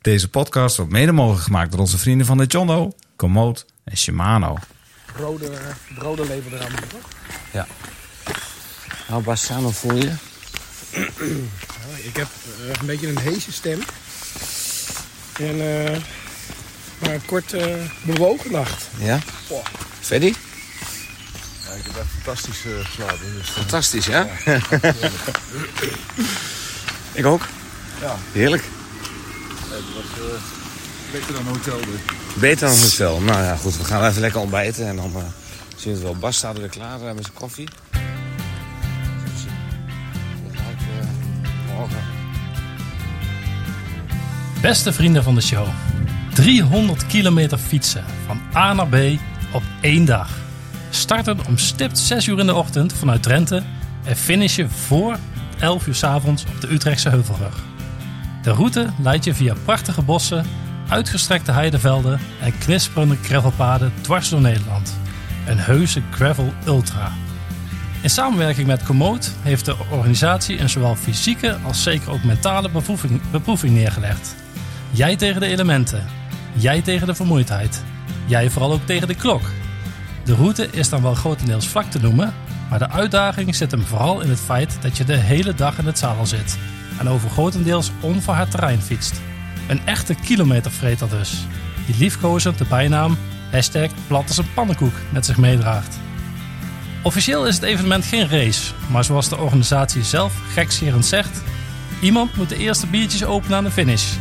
Deze podcast wordt mede mogelijk gemaakt door onze vrienden van de Jondo, Komoot en Shimano. Rode, rode label eraan, toch? Ja. Nou, Bassano voel je? Ik heb eh, een beetje een heese stem. En eh, maar een kort eh, bewogen nacht. Ja? Freddy? Ja, ik heb echt fantastisch geslapen. Dus, Fantastisch, ja? ik ook. ja, Heerlijk. Het was eh, beter dan een hotel. Dus. Beter dan een hotel. Nou ja, goed. We gaan even lekker ontbijten. En dan eh, zien we het wel. Bas staat er weer klaar eh, met zijn koffie. Beste vrienden van de show. 300 kilometer fietsen van A naar B op één dag. Starten om stipt 6 uur in de ochtend vanuit Drenthe en finishen voor 11 uur 's avonds op de Utrechtse Heuvelrug. De route leidt je via prachtige bossen, uitgestrekte heidevelden en knisperende gravelpaden dwars door Nederland. Een heuse gravel ultra. In samenwerking met Komoot heeft de organisatie een zowel fysieke als zeker ook mentale beproeving, beproeving neergelegd. Jij tegen de elementen. Jij tegen de vermoeidheid. Jij vooral ook tegen de klok. De route is dan wel grotendeels vlak te noemen, maar de uitdaging zit hem vooral in het feit dat je de hele dag in het zadel zit en over grotendeels onverhard terrein fietst. Een echte kilometervreter dus, die liefkozend de bijnaam hashtag plat als een pannenkoek met zich meedraagt. Officieel is het evenement geen race, maar zoals de organisatie zelf gekscherend zegt, iemand moet de eerste biertjes openen aan de finish.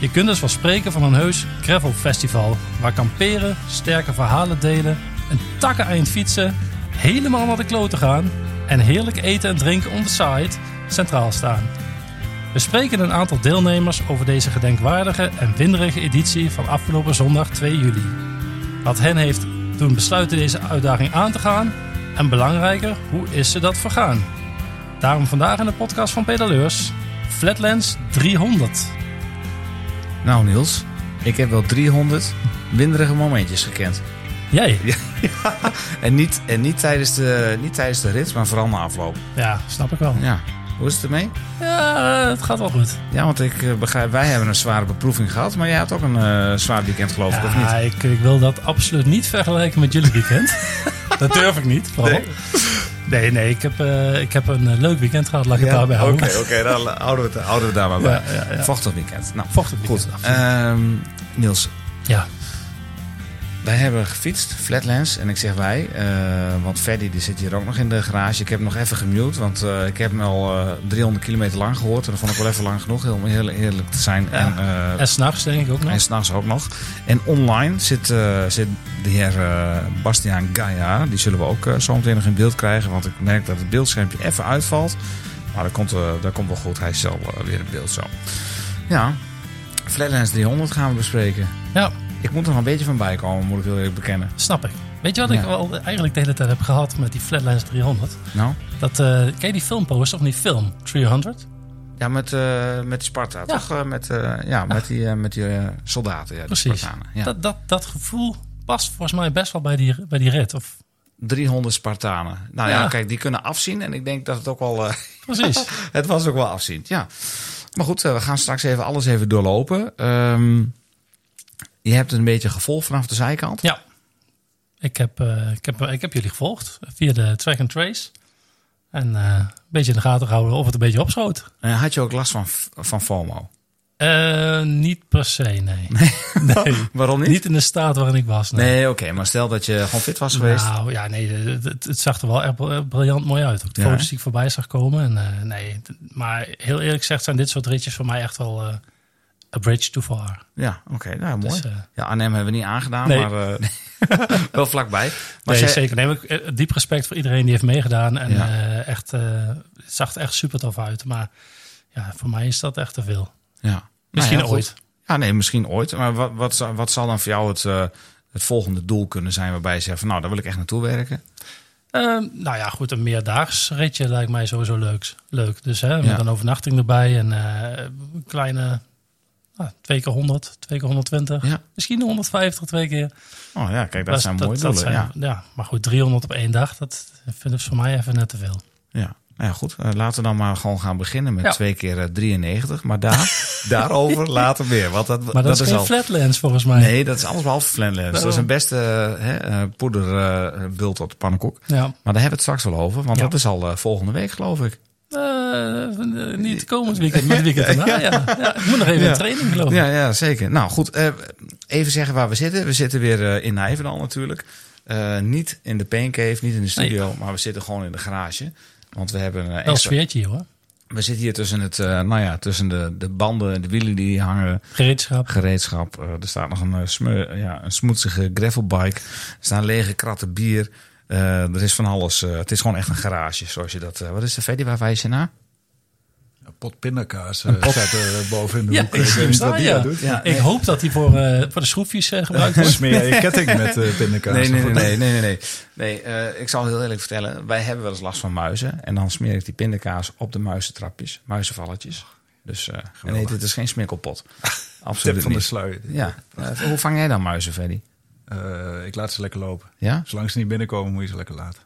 Je kunt dus wel spreken van een heus gravel festival, waar kamperen, sterke verhalen delen, een takken eind fietsen, helemaal naar de kloten gaan en heerlijk eten en drinken on the side centraal staan. We spreken een aantal deelnemers over deze gedenkwaardige en winderige editie van afgelopen zondag 2 juli. Wat hen heeft doen besluiten deze uitdaging aan te gaan en belangrijker, hoe is ze dat vergaan? Daarom vandaag in de podcast van Pedaleurs, Flatlands 300. Nou Niels, ik heb wel 300 winderige momentjes gekend. Jij? En niet, en niet, tijdens de, niet tijdens de rit, maar vooral na afloop. Ja, snap ik wel. Ja. Hoe is het ermee? Ja, het gaat wel goed. Ja, want ik eh, begrijp, wij hebben een zware beproeving gehad, maar jij had ook een eh, zwaar weekend geloof ik, of Ja, niet? ik, ik wil dat absoluut niet vergelijken met jullie weekend. dat durf ik niet. Vooral. Nee, nee, ik, heb, eh, ik heb een eh, leuk weekend gehad. Laat ik het daarbij Oké, houden. oké, dan houden we, het, houden we daar maar bij. Ja, ja, ja. Vochtig weekend. Nou, Vochtig weekend, Goed. Ehm, Niels, Ja, wij hebben gefietst, Flatlands. En ik zeg wij, eh, want Freddy die zit hier ook nog in de garage. Ik heb hem nog even gemute, want eh, ik heb hem al eh, 300 kilometer lang gehoord. En dat vond ik wel even lang genoeg, heel heel eerlijk te zijn. Ja. En, eh, en s'nachts denk ik ook nog. En s'nachts ook nog. En online zit, eh, zit de heer eh, Bastiaan Gaia. Die zullen we ook eh, zo meteen nog in beeld krijgen. Want ik merk dat het beeldschermpje even uitvalt. Maar dat komt, eh, dat komt wel goed. Hij is zelf eh, weer in beeld zo. Ja, Flatlands 300 gaan we bespreken. Ja, Ik moet er nog een beetje van bijkomen, moet ik heel eerlijk bekennen. snap ik. Weet je wat ik Ja. wel eigenlijk de hele tijd heb gehad met die Flatlands 300? Nou? Dat, eh ken je die filmposter of die film 300? Ja, met, eh, met die Sparta, Ja. toch? Eh, met, eh, ja, met die, eh, met die soldaten, ja, die Precies. Spartanen. Ja. Dat, dat, dat gevoel past volgens mij best wel bij die, bij die rit. Of, 300 Spartanen. Nou ja. Ja. kijk, die kunnen afzien. En ik denk dat het ook wel... eh, precies. Het was ook wel afziend, ja. Maar goed, we gaan straks even alles even doorlopen. Ehm, je hebt het een beetje gevolgd vanaf de zijkant. Ja. Ik heb, eh, ik, heb, ik heb jullie gevolgd via de track and trace. En eh, een beetje in de gaten gehouden of het een beetje opschoot. En had je ook last van, van FOMO? Eh, niet per se, nee. Nee. Waarom niet? Niet in de staat waarin ik was. Nee. Nee, oké. maar stel dat je gewoon fit was geweest. Nou ja, nee, het, zag er wel echt br- briljant mooi uit. Ook de Ja, foto's die ik voorbij zag komen. En, nee, maar heel eerlijk gezegd zijn dit soort ritjes voor mij echt wel a bridge too far. Ja, oké. nou, mooi. Dus, eh, ja, Arnhem hebben we niet aangedaan, Nee. maar eh, wel vlakbij. Maar nee, zij- zeker. Nee, maar ik- eh, diep respect voor iedereen die heeft meegedaan. En Ja. echt, het zag er echt super tof uit. Maar ja, voor mij is dat echt te veel. Ja. Misschien Nou ooit. goed. Ja, nee, misschien ooit. Maar wat, wat, zou- wat zal dan voor jou het, het volgende doel kunnen zijn waarbij je zegt van nou, daar wil ik echt naartoe werken? Eh, nou ja, goed, een meerdaags ritje lijkt mij sowieso leuk. leuk. Dus hè, met Ja. een overnachting erbij en een kleine nou, twee keer 100, twee keer 120. Ja. Misschien 150 twee keer. Oh ja, kijk, dat, zijn mooie doelen. zijn- ja. ja, maar goed, 300 op één dag, dat vind ik voor mij even net te veel. Ja. Nou ja, goed. eh, laten we dan maar gewoon gaan beginnen met Ja. twee keer eh, 93. Maar daar, daarover later weer. Want dat, Maar dat, is geen al... flatlands volgens mij. Nee, dat is alles behalve Flatlands. Dat is een beste eh, eh, poederbult op de pannenkoek. Ja. Maar daar hebben we het straks wel over. Want dat is al eh, volgende week, geloof ik. Eh, niet komend weekend, maar het weekend daarna. Ja. Ja. ik moet nog even in training geloof ik. Ja, ja, zeker. Nou goed, eh, even zeggen waar we zitten. We zitten weer eh, in Nijverdal natuurlijk. Niet in de Paincave, niet in de studio, maar we zitten gewoon in de garage. Want we hebben een Wel een sfeertje hier hoor. We zitten hier tussen, het, nou ja, tussen de, de banden en de wielen die hangen. Gereedschap. Gereedschap. Er staat nog een, ja, een smoetsige gravelbike. Er staan lege kratten bier. Eh, er is van alles. eh, het is gewoon echt een garage, zoals je dat... eh, wat is de Freddy, waar wijs je naar? Een pot pindakaas staat er eh, boven in de Ja, hoek. ik die ja. aan doet. Ja, Ik hoop dat hij voor, eh, voor de schroefjes gebruikt wordt. Smeer je ketting met eh, pindakaas. Nee, nee, nee, nee, nee, nee. eh, ik zal heel eerlijk vertellen. Wij hebben wel eens last van muizen. En dan smeer ik die pindakaas op de muizentrapjes, muizenvalletjes. Dus eh nee, dit is geen smikkelpot. Absoluut Tip van de sluier. Ja. Hoe vang jij dan muizen, Freddy? Eh, ik laat ze lekker lopen. Ja? Zolang ze niet binnenkomen, moet je ze lekker laten.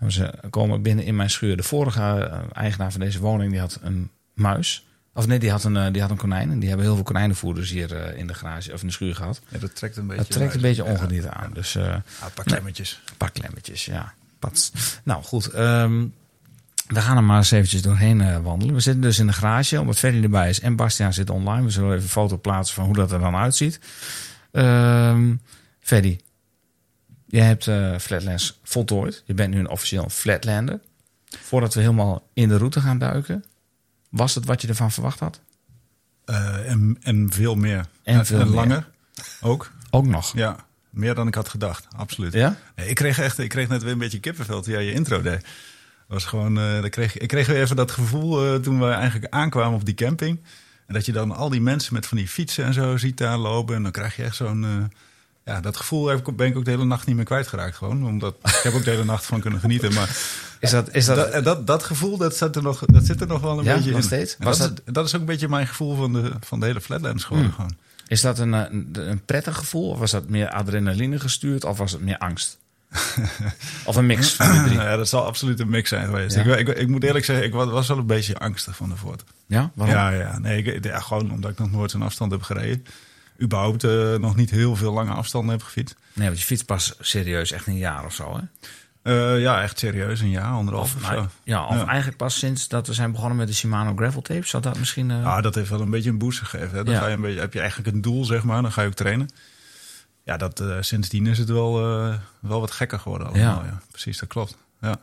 Ja, Ze komen binnen in mijn schuur. De vorige eh, eigenaar van deze woning die had een muis. Of nee, die had een, eh, die had een konijn. En die hebben heel veel konijnenvoerders hier in de garage of in de schuur gehad. Ja, dat trekt een beetje. Dat trekt een beetje ongedierte aan. Dus een paar klemmetjes. Een paar klemmetjes, ja. Pats. Nou goed, ehm, we gaan er maar eens eventjes doorheen wandelen. We zitten dus in de garage, omdat Ferry erbij is en Bastiaan zit online. We zullen even een foto plaatsen van hoe dat er dan uitziet. Ehm Ferdy, jij hebt eh Flatlands voltooid. Je bent nu een officieel Flatlander. Voordat we helemaal in de route gaan duiken, was het wat je ervan verwacht had? Eh, en, en veel meer. En veel langer ook. Ook nog. Ja, meer dan ik had gedacht. Absoluut. Ja? Nee, ik kreeg echt, ik kreeg net weer een beetje kippenvel toen jij je intro deed. Was gewoon, dan kreeg, ik kreeg weer even dat gevoel toen we eigenlijk aankwamen op die camping. En dat je dan al die mensen met van die fietsen en zo ziet daar lopen. En dan krijg je echt zo'n, ja, dat gevoel heb ik, ben ik ook de hele nacht niet meer kwijtgeraakt gewoon. Omdat ik heb ook de hele nacht van kunnen genieten. Maar Is dat, is dat, dat, dat, gevoel, dat, zit er nog, dat zit er nog wel een Ja, beetje nog in. steeds? Was dat, is, dat is ook een beetje mijn gevoel van de, van de hele Flatlands geworden. Hmm. Gewoon. Is dat een, eh, een, een prettig gevoel? Of was dat meer adrenaline gestuurd? Of was het meer angst? of een mix van drie? Ja, dat zal absoluut een mix zijn geweest. Ja. Ik, ik, ik moet eerlijk zeggen, ik wa- was wel een beetje angstig van de voort. Ja, waarom? Ja, ja, nee, ik, ja, gewoon omdat ik nog nooit zo'n afstand heb gereden. Überhaupt eh, nog niet heel veel lange afstanden heb gefietst. Nee, want je fietst pas serieus echt een jaar of zo, hè? Eh, ja, echt serieus, een jaar, anderhalf of, Of, zo. ja, of Ja. eigenlijk pas sinds dat we zijn begonnen met de Shimano gravel tapes. Zou dat misschien... Ah, dat heeft wel een beetje een boost gegeven. Hè. Dan Ja. ga je een beetje, heb je eigenlijk een doel, zeg maar. Dan ga je ook trainen. Ja, dat, sindsdien is het wel, wel wat gekker geworden allemaal. Ja. Ja. Precies, dat klopt. Ja.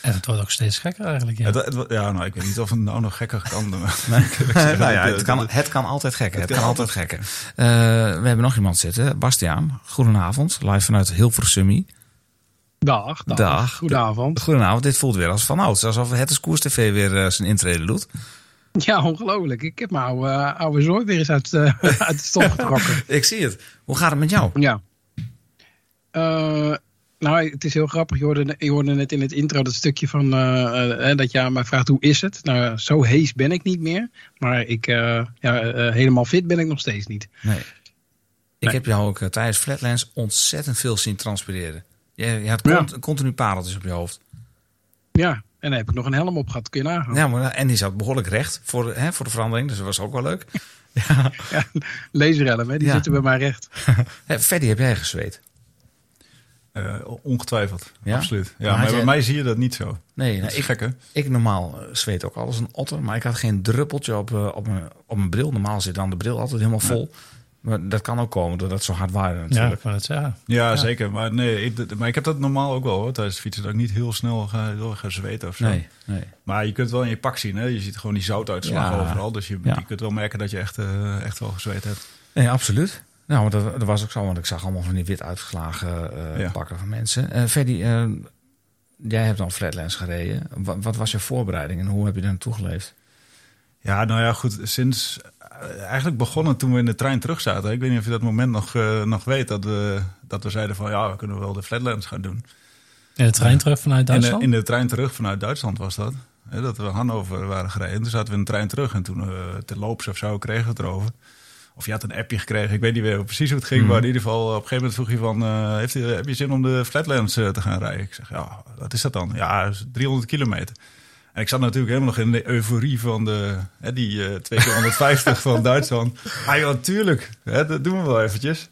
En het wordt ook steeds gekker eigenlijk. Ja. Het, het, ja, nou, ik weet niet of het nou nog gekker kan. nou ja, het kan, het kan altijd gekker. Het, kan kan altijd gekker. Eh, we hebben nog iemand zitten. Bastiaan, goedenavond. Live vanuit Hilversum. Dag, dag. Dag. Goedenavond. Goedenavond. Dit voelt weer als van ouds. Alsof het is Koers TV weer eh, zijn intrede doet. Ja, ongelooflijk. Ik heb mijn oude, eh, oude zorg weer eens uit, uit de stof getrokken. Ik zie het. Hoe gaat het met jou? Ja. Nou, het is heel grappig. Je hoorde, je hoorde net in het intro dat stukje van eh, eh, dat je aan mij vraagt hoe is het. Nou, zo hees ben ik niet meer. Maar ik, eh, ja, helemaal fit ben ik nog steeds niet. Nee. Ik heb jou ook tijdens Flatlands ontzettend veel zien transpireren. Je, je had Ja. cont- continu pareltjes op je hoofd. Ja, en dan heb ik nog een helm op gehad. Kun je nagaan. Ja, maar, en die zat behoorlijk recht voor de, hè, voor de verandering. Dus dat was ook wel leuk. Ja, laserhelm, hè, die Ja. zitten bij mij recht. Freddy, heb jij gezweet? Eh, ongetwijfeld, Ja? absoluut. Maar Ja, maar jij- bij mij zie je dat niet zo. Nee, Dat nou, is ik, gek, hè? ik normaal eh, zweet ook alles een otter. Maar ik had geen druppeltje op, eh, op, mijn, op mijn bril. Normaal zit dan de bril altijd helemaal vol. Maar dat kan ook komen doordat het zo hard waaide ja, natuurlijk. het zeggen. Ja, zeker. Maar, nee, ik, maar ik heb dat normaal ook wel hoor, tijdens het fietsen. Dat ik niet heel snel ga, ga zweten of zo. Nee, nee. Maar je kunt het wel in je pak zien. Hè? Je ziet gewoon die zoutuitslag Ja. overal. Dus je, Ja. je kunt wel merken dat je echt, echt wel gezweet hebt. Nee, absoluut. Nou, maar dat, dat was ook zo, want ik zag allemaal van die wit uitgeslagen eh, Ja. pakken van mensen. Eh Ferdy, eh, jij hebt dan Flatlands gereden. Wat, wat was je voorbereiding en hoe heb je daar naartoe geleefd? Ja, nou ja, goed. Sinds eigenlijk begonnen toen we in de trein terug zaten. Ik weet niet of je dat moment nog, nog weet. Dat we, dat we zeiden van ja, we kunnen wel de Flatlands gaan doen. In de trein terug vanuit In de, Duitsland? in de trein terug vanuit Duitsland was dat. Hè, dat we Hannover waren gereden. Toen zaten we in de trein terug. En toen uh, terloops of zo kregen we het erover. Of je had een appje gekregen. Ik weet niet meer precies hoe het ging. Mhm. Maar in ieder geval, op een gegeven moment vroeg je van... eh, heeft, u- heb je zin om de Flatlands eh, te gaan rijden? Ik zeg, ja, wat is dat dan? Ja, dat is 300 kilometer. En ik zat natuurlijk helemaal nog in de euforie van de, hè, die eh 2 keer 150 van Duitsland. Ah ja, natuurlijk. Hè, dat doen we wel eventjes.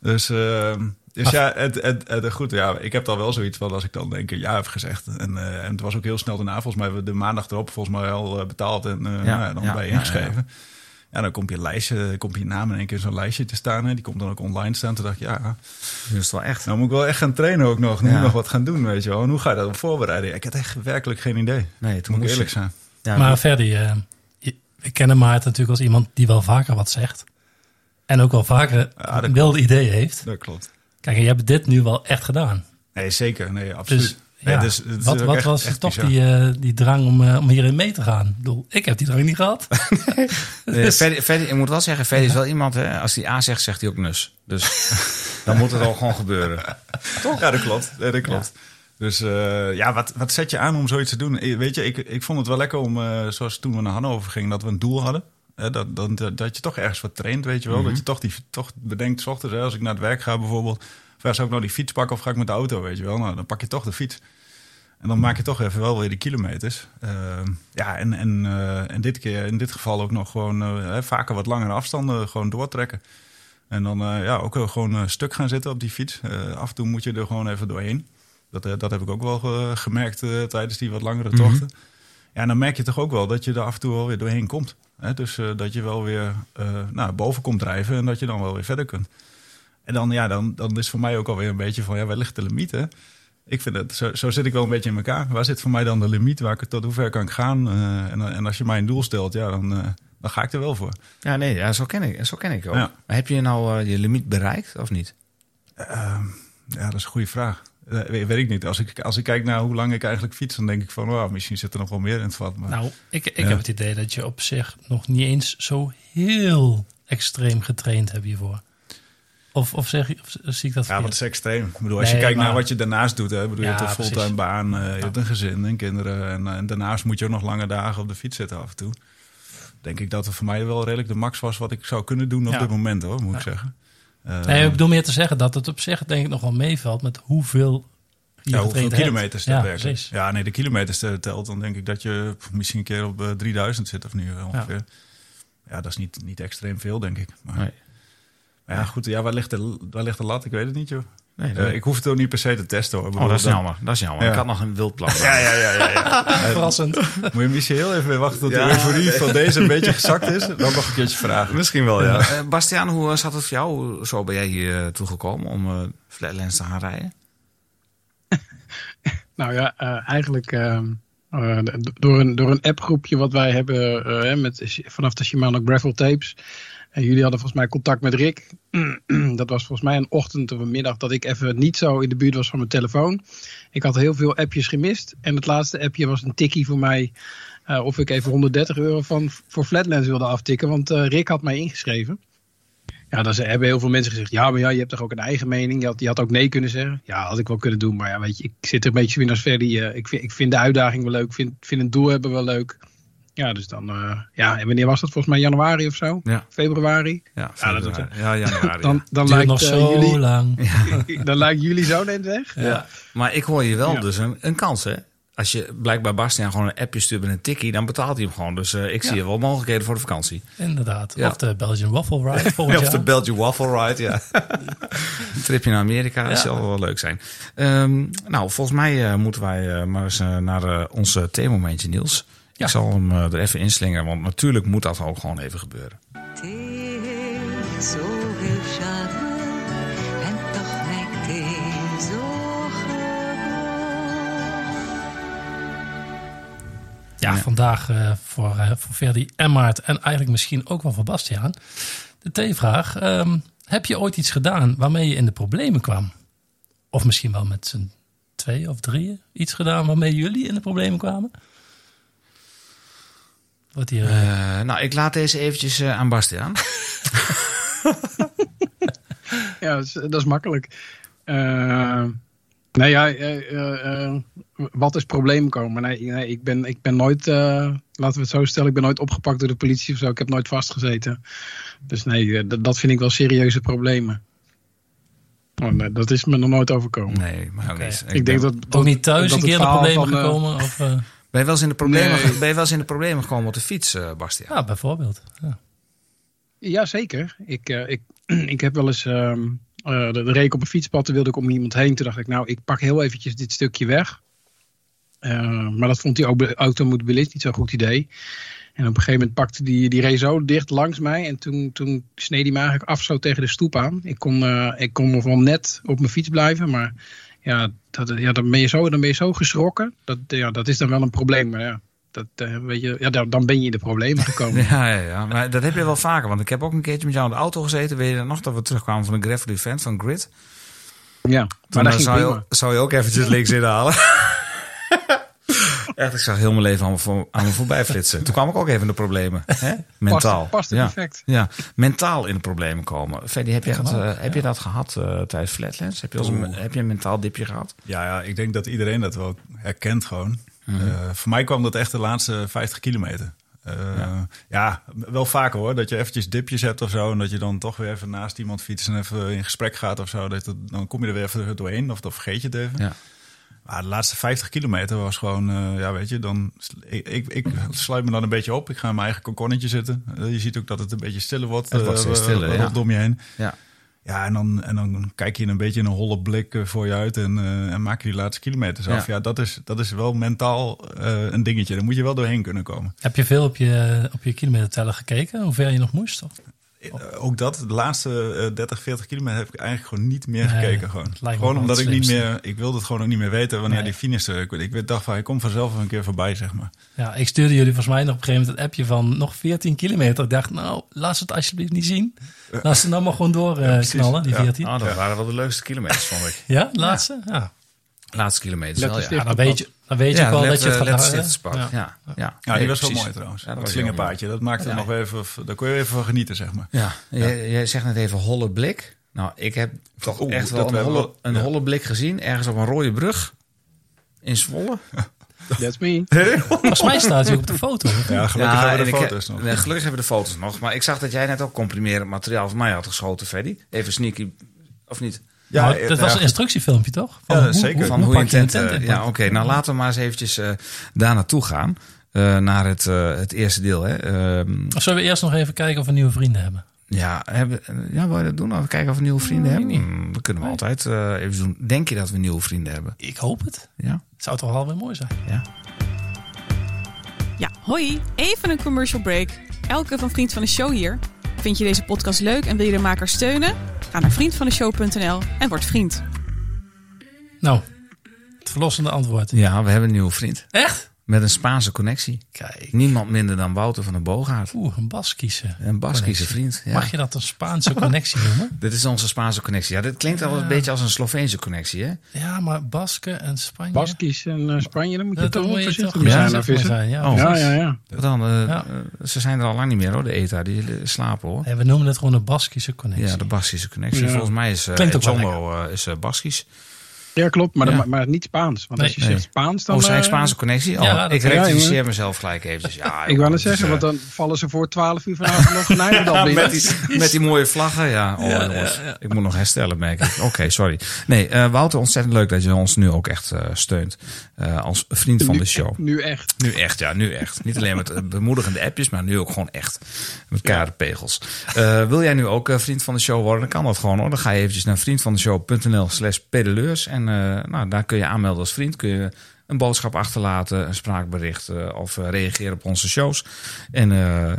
Dus, eh, dus ja, het, het, het, goed, ja, ik heb dan wel zoiets van als ik dan denk ja heb gezegd. En, eh, en het was ook heel snel daarna, volgens mij hebben we de maandag erop volgens mij al eh, betaald en eh, Ja, nou ja, dan ja, bij je ja, ingeschreven. Ja, dan komt je lijstje, komt je naam in één keer in zo'n lijstje te staan. Hè. Die komt dan ook online staan. Toen dacht ik, ja, Dus het wel echt. nou moet ik wel echt gaan trainen ook nog. Nu Ja. nog wat gaan doen, weet je wel. En hoe ga je dat op voorbereiden? Ik had echt werkelijk geen idee. Nee, toen Moet ik eerlijk je- zijn. Ja, maar Ferdy, eh, we kennen Maarten natuurlijk als iemand die wel vaker wat zegt. En ook wel vaker Ja, wilde ideeën heeft. Dat klopt. Kijk, en je hebt dit nu wel echt gedaan. Nee, zeker. Nee, absoluut. Dus, Nee, ja, dus wat, wat echt- was echt toch die, eh, die drang om, eh, om hierin mee te gaan? Ik bedoel, ik heb die drang niet gehad. Nee, Dus- ik moet wel zeggen, Ferdy is wel iemand, hè, als hij A zegt, zegt hij ook nus. Dus dan moet het al gewoon gebeuren. Ja, dat klopt. Dat klopt. Dus eh, ja, wat, wat zet je aan om zoiets te doen? Weet je, ik, ik vond het wel lekker om, eh, zoals toen we naar Hannover gingen, dat we een doel hadden. Hè, dat, dat, dat, dat je toch ergens wat traint, weet je wel. Dat je toch, die, toch bedenkt, 's ochtends, hè, als ik naar het werk ga bijvoorbeeld. Zou ik nou die fiets pakken of ga ik met de auto, weet je wel. Nou, dan pak je toch de fiets. En dan maak je toch even wel weer die kilometers. Ehm, ja, en, en, eh, en dit keer, in dit geval ook nog gewoon eh, hè, vaker wat langere afstanden gewoon doortrekken. En dan eh, ja, ook gewoon stuk gaan zitten op die fiets. Eh, af en toe moet je er gewoon even doorheen. Dat, eh, dat heb ik ook wel ge- gemerkt eh, tijdens die wat langere tochten. Ja, en dan merk je toch ook wel dat je er af en toe wel weer doorheen komt. Hè? Dus eh, dat je wel weer eh, naar boven komt drijven en dat je dan wel weer verder kunt. En dan, ja, dan, dan is voor mij ook alweer een beetje van, ja, waar ligt de limiet, hè? Ik vind het, zo, zo zit ik wel een beetje in elkaar. Waar zit voor mij dan de limiet? Waar ik, tot hoe ver kan ik gaan? Eh, en, en als je mij een doel stelt, ja, dan, eh, dan ga ik er wel voor. Ja, nee, ja, zo, ken ik, zo ken ik ook. Ja. Maar heb je nou eh, je limiet bereikt of niet? Ehm, ja, dat is een goede vraag. Weet, weet ik niet. Als ik, als ik kijk naar hoe lang ik eigenlijk fiets, dan denk ik van, oh, misschien zit er nog wel meer in het vat. Maar Nou, ik, ik Ja. heb het idee dat je op zich nog niet eens zo heel extreem getraind hebt hiervoor. Of, of, zeg, of zie ik dat ja, wat is extreem. Ik bedoel, als Nee, je kijkt naar wat je daarnaast doet, hè, bedoel, Ja, je hebt een fulltime baan, eh, je hebt een gezin en kinderen. En, eh, en daarnaast moet je ook nog lange dagen op de fiets zitten af en toe. Denk ik dat het voor mij wel redelijk de max was wat ik zou kunnen doen op Ja. dit moment, hoor, moet ik zeggen. Eh, Nee, ik bedoel meer te zeggen dat het op zich denk ik nog wel meevalt met hoeveel je ja, hoeveel kilometers Ja, dat werkt. precies. Ja, nee, de kilometers eh, telt. Dan denk ik dat je misschien een keer op eh, 3000 zit of nu ongeveer. Ja, dat is niet, niet extreem veel, denk ik. Maar, Nee. Ja, goed. Ja, waar ligt, de, waar ligt de lat? Ik weet het niet, joh. Nee, Eh, ik hoef het ook niet per se te testen, hoor. Ik oh, bedoel, dat is jammer. Dat is jammer. Ja. Ik had nog een wild plan. Ja, ja, ja, ja. ja. Verrassend. Moet je misschien heel even wachten tot Ja. de euforie van deze een beetje gezakt is. Dan nog een keertje vragen. Misschien wel, ja. Eh, Bastiaan, hoe eh, zat het voor jou? Zo ben jij hier eh, toegekomen om eh Flatlands te gaan rijden? Nou ja, eh, eigenlijk ehm, eh, door, een, door een appgroepje wat wij hebben eh, met, vanaf de Shimano Gravel Tapes. En jullie hadden volgens mij contact met Rick. dat was volgens mij een ochtend of een middag dat ik even niet zo in de buurt was van mijn telefoon. Ik had heel veel appjes gemist. En het laatste appje was een tikkie voor mij. eh, of ik even 130 euro van, voor Flatlands wilde aftikken. Want eh, Rick had mij ingeschreven. Ja, dan hebben heel veel mensen gezegd: ja, maar ja, je hebt toch ook een eigen mening. Je had, je had ook nee kunnen zeggen. Ja, had ik wel kunnen doen. Maar ja, weet je, ik zit er een beetje weer als Ferdy. eh, ik, vind, ik vind de uitdaging wel leuk. Ik vind, vind een doel hebben wel leuk. Ja, dus dan. eh, ja, en wanneer was dat? Volgens mij januari of zo? Ja. Februari? Ja, Ja, dat doet ja, januari. Dan, dan, lijkt, nog eh, zo jullie, lang. dan lijkt jullie zo net weg. ja. ja. Maar ik hoor je wel Ja. dus een, een kans, hè? Als je blijkbaar Bastiaan gewoon een appje stuurt met een tikkie, dan betaalt hij hem gewoon. Dus eh, ik zie er wel mogelijkheden voor de vakantie. Inderdaad. Ja. Of de Belgian Waffle Ride volgend of jaar. de Belgian Waffle Ride, ja. een tripje naar Amerika, dat Ja. zal wel leuk zijn. Ehm, nou, volgens mij eh, moeten wij eh, maar eens naar eh, ons uh, theemomentje, Niels. Ja. Ik zal hem eh, er even inslingeren, want natuurlijk moet dat ook gewoon even gebeuren. Ja, vandaag eh, voor, eh voor Ferdy en Maart en eigenlijk misschien ook wel voor Bastiaan. De theevraag. ehm, heb je ooit iets gedaan waarmee je in de problemen kwam? Of misschien wel met z'n twee of drieën iets gedaan waarmee jullie in de problemen kwamen? Wordt hier... eh, nou, ik laat deze eventjes eh, aan Bastiaan. Ja, dat is, dat is makkelijk. Nee, ja, eh, eh, eh, wat is probleem komen? Nee, nee ik, ben, ik ben nooit, eh, laten we het zo stellen, ik ben nooit opgepakt door de politie of zo. Ik heb nooit vastgezeten. Dus nee, dat, dat vind ik wel serieuze problemen. Oh, nee, dat is me nog nooit overkomen. Nee, maar Oké. niet. Ik, denk dat, dat ook niet thuis dat een keer van, eh, gekomen? Of, eh, Ben je wel eens in de problemen, Nee. ben je wel eens in de problemen gekomen op de fiets, eh Bastiaan? Ja, bijvoorbeeld. Ja. Jazeker. Ik, eh, ik, ik heb wel eens. ehm eh, de, de reek op een fietspad, toen wilde ik om iemand heen. Toen dacht ik, nou, ik pak heel eventjes dit stukje weg. Eh, maar dat vond die auto- automobilist niet zo'n goed idee. En op een gegeven moment pakte die, die reed zo dicht langs mij. En toen, toen sneed hij me eigenlijk af zo tegen de stoep aan. Ik kon, eh, ik kon nog wel net op mijn fiets blijven. Maar ja, dat, ja dan, ben je zo, dan ben je zo geschrokken. Dat, ja, dat is dan wel een probleem. Maar ja, dat, eh, weet je, ja dan, dan ben je in de problemen gekomen. Ja, ja, ja, maar dat heb je wel vaker. Want ik heb ook een keertje met jou in de auto gezeten. Weet je nog dat we terugkwamen van een gravel event van Grid? Ja, maar dat ging zou, je, zou je ook eventjes links inhalen. Echt, ik zag heel mijn leven aan me, voor, aan me voorbij flitsen. Toen kwam ik ook even in de problemen. Hè? Mentaal. Past, past het ja. perfect. Ja, mentaal in de problemen komen. Freddy, heb je, dat, eh, heb je dat gehad eh, tijdens Flatlands? Heb je, als een, heb je een mentaal dipje gehad? Ja, ja, ik denk dat iedereen dat wel herkent gewoon. Eh, voor mij kwam dat echt de laatste 50 kilometer. Eh, ja. wel vaker hoor. Dat je eventjes dipjes hebt of zo. En dat je dan toch weer even naast iemand fietst en even in gesprek gaat of zo. Dat, dat- dan kom je er weer even doorheen of dan vergeet je het even. Ja. Maar de laatste 50 kilometer was gewoon, eh, ja weet je, dan ik, ik, ik sluit me dan een beetje op. Ik ga in mijn eigen kokonnetje zitten. Eh, je ziet ook dat het een beetje stiller wordt. Het wordt eh, steeds stiller, ja. rondom je heen. Ja. Ja, en dan, en dan kijk je een beetje in een holle blik voor je uit en, eh, en maak je die laatste kilometers af. Ja. Ja, dat, is, dat is wel mentaal eh, een dingetje. Daar moet je wel doorheen kunnen komen. Heb je veel op je, op je kilometerteller gekeken? Hoe ver je nog moest? Of? Eh, ook dat, de laatste eh, 30, 40 kilometer heb ik eigenlijk gewoon niet meer Nee, gekeken. Gewoon, gewoon omdat ik niet meer, ik wilde het gewoon ook niet meer weten wanneer Nee. die finish er. Ik, ik dacht van, hij komt vanzelf een keer voorbij, zeg maar. Ja, ik stuurde jullie volgens mij nog op een gegeven moment een appje van nog 14 kilometer. Ik dacht, nou, laat ze het alsjeblieft niet zien. Laat ze dan maar gewoon door eh, precies. knallen, die Ja. 14. Ja, Oh, dat waren wel de leukste kilometers, vond ik. de laatste? Ja. Laatste kilometers wel, ja. Ja, dan weet je, dan weet je wel let, dat je het gaat. Ja. Ja. Ja. Die was wel mooi trouwens. Ja, dat slingerpaadje, dat maakte Ja. het nog even, daar kon je even van genieten, zeg maar. Ja, jij, jij zegt net even holle blik. Nou, ik heb toch Oeh, echt wel een, holle, wel- een ja. holle blik gezien. Ergens op een rode brug. In Zwolle. That's me. Volgens mij staat hij ook op de foto. Ja, gelukkig Ja, hebben we de foto's heb- nog. nee, gelukkig hebben we de foto's nog. Maar ik zag dat jij net ook comprimerend materiaal van mij had geschoten, Freddy. Even sneaky, of niet? Ja, Nou, dat was een instructiefilmpje, toch? Ja, zeker. Van hoe je tent... tent eh, ja, oké. Nou, laten we maar eens eventjes eh, daar naartoe gaan. Eh, naar het, eh, het eerste deel. Hè. Ehm, Of zullen we eerst nog even kijken of we nieuwe vrienden hebben? ja, hebben, ja, wil je dat doen? Even kijken of we nieuwe vrienden hebben? Hmm, dat kunnen we altijd eh, even doen. Denk je dat we nieuwe vrienden hebben? Ik hoop het. Ja? Het zou toch wel weer mooi zijn. Ja. Ja, hoi. Even een commercial break. Elke van Vriend van de Show hier. Vind je deze podcast leuk en wil je de maker steunen? Ga naar vriendvandeshow.nl en word vriend. Nou, het verlossende antwoord. Ja, we hebben een nieuwe vriend. Echt? Met een Spaanse connectie. Kijk. Niemand minder dan Wouter van den Boogaard. Oeh, een Baskische. Een Baskische vriend. Ja. Mag je dat een Spaanse connectie noemen? Dit is onze Spaanse connectie. Ja, dit klinkt al een beetje als een Sloveense connectie, hè? Ja, maar Basken en Spanje. Baskisch en eh, Spanje, daar moet je Dat toch wel voorzichtig mee Ja, zijn. zijn. Ja, Oh. Ja, ja, ja. Wat dan? eh, Ja. eh, ze zijn er al lang niet meer, hoor, de ETA. Die eh, slapen, hoor. We noemen het gewoon een Baskische connectie. Ja, de Baskische connectie. Ja. Volgens mij is uh, eh, is eh, Baskisch. Ja, klopt, maar, Ja. dan- maar niet Spaans. Want als je Nee. zegt. Spaans, dan... Oh, zijn eh, Spaanse connectie? Oh, Ja, dat- ik rectificeer mezelf gelijk eventjes. Ja, Ik wou net joh, zeggen, dus, want eh, dan vallen ze voor 12 uur vanavond nog Nijmegen binnen. met, die, met die mooie vlaggen, ja. Oh, jongens. Ik moet nog herstellen, merk ik. Oké, sorry. Nee, eh, Wouter, ontzettend leuk dat je ons nu ook echt eh, steunt. eh, als vriend van Nu- de show. Nu echt. Nu echt, ja, nu echt. Niet alleen met eh, bemoedigende appjes, maar nu ook gewoon echt. Met kaartenpegels. Eh wil jij nu ook eh, vriend van de show worden? Dan kan dat gewoon hoor. Dan ga je eventjes naar vriendvandeshow.nl slash pedeleurs. En eh, nou, daar kun je aanmelden als vriend. Kun je een boodschap achterlaten, een spraakbericht eh, of eh, reageren op onze shows. En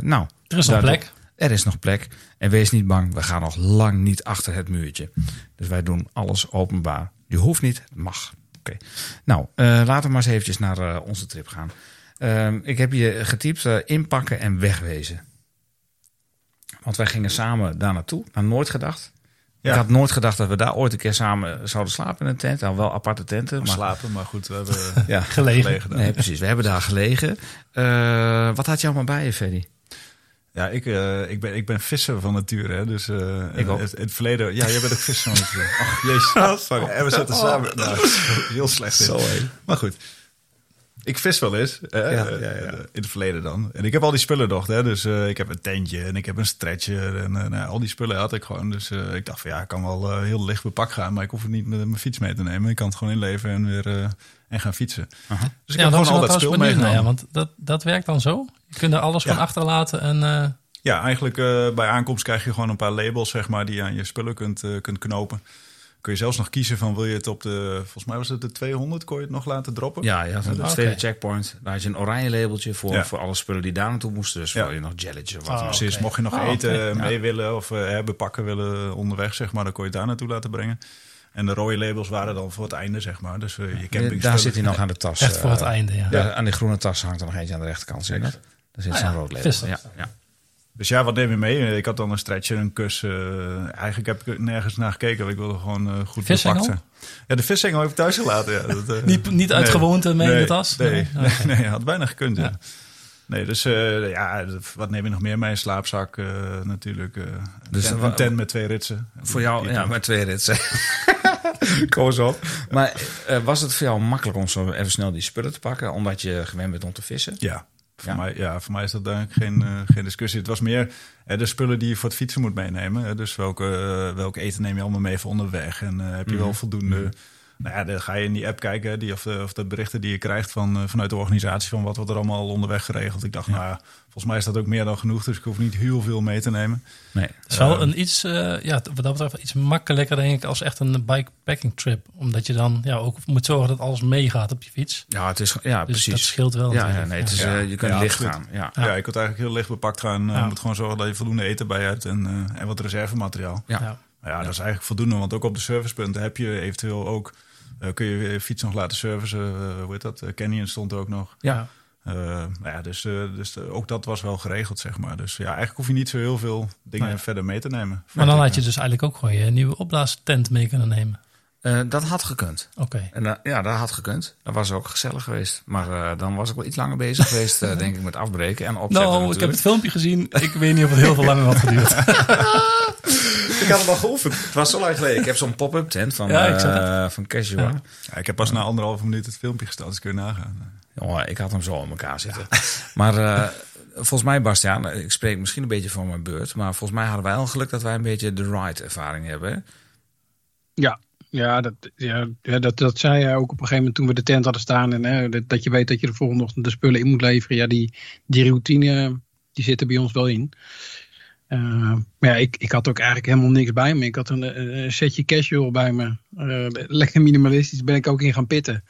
nou... Er is nog plek. Er is nog plek. En wees niet bang, we gaan nog lang niet achter het muurtje. Dus wij doen alles openbaar. Je hoeft niet, het mag. Oké. Nou, laten we maar eens eventjes naar onze trip gaan. Ehm, ik heb hier getypt inpakken en wegwezen. Want wij gingen samen daar naartoe, naar nooit gedacht. Ja. Ik had nooit gedacht dat we daar ooit een keer samen zouden slapen in een tent. Nou, wel aparte tenten. Maar, slapen, maar goed, we hebben ja, Gelegen. gelegen daar. nee, precies. We hebben daar gelegen. Eh, wat had je allemaal bij je, Freddy? Ja, ik, eh, ik, ben, ik ben visser van nature. Hè, dus eh, Ik ook. Het, het verleden. Ja, jij bent ook visser van nature. Ach, jezus. sorry. En we zitten samen. Nou, heel slecht in. Zo, hé. Maar goed. Ik vis wel eens. hè, Ja, eh, ja, ja. In het verleden dan. En ik heb al die spullen nog. Hè, dus eh, ik heb een tentje en ik heb een stretcher. En eh, nou, al die spullen had ik gewoon. Dus eh, ik dacht van ja, ik kan wel eh, heel licht bepak gaan. Maar ik hoef het niet met mijn fiets mee te nemen. Ik kan het gewoon inleveren en weer eh, en gaan fietsen. Dus ik ja, heb gewoon altijd altijd spul meegenomen. ja, want dat, dat werkt dan zo. Je kunt er alles Ja. gewoon achterlaten en... eh, Ja, eigenlijk eh, bij aankomst krijg je gewoon een paar labels, zeg maar, die je aan je spullen kunt, eh, kunt knopen. Kun je zelfs nog kiezen van wil je het op de, volgens mij was het de 200, kon je het nog laten droppen? Ja, ja, van de Oké. tweede checkpoint. Daar had je een oranje labeltje voor, Ja. voor alle spullen die daar naartoe moesten. Dus Ja. voor je nog jelletje of wat Oh. Precies, Oké. mocht je nog Oh, eten mee willen of eh, bepakken willen onderweg, zeg maar, dan kon je het daar naartoe laten brengen. En de rode labels waren dan voor het einde, zeg maar. Dus eh, je camping Daar zit hij nog aan de tas. echt voor het eh, einde, ja. Ja, aan die groene tas hangt er nog eentje aan de rechterkant. Zie je dat? Daar zit Ah, zo'n ja. rood label. Ja, ja. Dus ja, wat neem je mee? Ik had dan een stretcher, een kus. eh, eigenlijk heb ik nergens naar gekeken. want Ik wilde gewoon eh, goed Vishengel? bepakt zijn. Ja, de vishengel heb ik thuis gelaten. Ja. Dat, eh, Niet, niet uit nee. gewoonte mee in de tas? Nee, nee, nee, had bijna gekund. Ja. Ja. Nee, dus eh, ja, wat neem je nog meer mee? Een slaapzak natuurlijk. eh, Dus een, tent met twee ritsen. Voor jou, ja, met twee ritsen. Kom eens op. Maar eh, was het voor jou makkelijk om zo even snel die spullen te pakken, omdat je gewend bent om te vissen? Ja. Voor, Ja. Mij, ja, voor mij is dat eigenlijk geen, eh, geen discussie. Het was meer eh, de spullen die je voor het fietsen moet meenemen. Dus welke, eh, welke eten neem je allemaal mee voor onderweg? En heb je wel voldoende... Nou ja, dan ga je in die app kijken, die, of, de, of de berichten die je krijgt van, eh, vanuit de organisatie... van wat wordt er allemaal onderweg geregeld. Ik dacht, nou ja, volgens mij is dat ook meer dan genoeg. Dus ik hoef niet heel veel mee te nemen. Nee. Het is wel Eh, een iets, eh, ja, wat dat betreft iets makkelijker denk ik als echt een bikepacking trip. Omdat je dan ja, ook moet zorgen dat alles meegaat op je fiets. Ja, het is, ja Dus dat precies. scheelt wel Ja, ja, nee, het is, Ja. eh, je kunt Ja, licht absoluut. gaan. Ja. Ja. Ja, ik had eigenlijk heel licht bepakt gaan. Ja. Je moet gewoon zorgen dat je voldoende eten bij je hebt en, eh, en wat reservemateriaal. Ja. Ja. Nou ja, dat is eigenlijk voldoende, want ook op de servicepunten heb je eventueel ook... eh, kun je je fiets nog laten servicen, eh, hoe heet dat? Eh, Canyon stond er ook nog. Ja. Nou ja, dus dus ook dat was wel geregeld, zeg maar. Dus ja, eigenlijk hoef je niet zo heel veel dingen Nee. verder mee te nemen. Maar dan had je dus eigenlijk ook gewoon je nieuwe opblaastent mee kunnen nemen. Eh, dat had gekund. Oké. En, eh, ja, dat had gekund. Dat was ook gezellig geweest. Maar eh, dan was ik wel iets langer bezig geweest, eh, denk ik, met afbreken en opzetten Nou, ik heb het filmpje gezien. Ik weet niet of het heel veel langer had geduurd. Ik had het al geoefend. Het was zo lang geleden. Ik heb zo'n pop-up tent van, Ja, eh, van Casual. Ja. Ja, ik heb pas na anderhalve minuut het filmpje gesteld, dus kun je nagaan. Jongen, ik had hem zo in elkaar zitten. Maar eh, volgens mij, Bastiaan, ik spreek misschien een beetje van mijn beurt. Maar volgens mij hadden wij al geluk dat wij een beetje de ride-ervaring hebben. hè? Ja, ja, dat, ja, dat, dat zei hij ook op een gegeven moment toen we de tent hadden staan. En hè, dat, je weet dat je de volgende ochtend de spullen in moet leveren. Ja, die, die routine die zit er bij ons wel in. Eh, maar ja, ik, ik had ook eigenlijk helemaal niks bij me. Ik had een, een setje casual bij me. Eh, lekker minimalistisch ben ik ook in gaan pitten.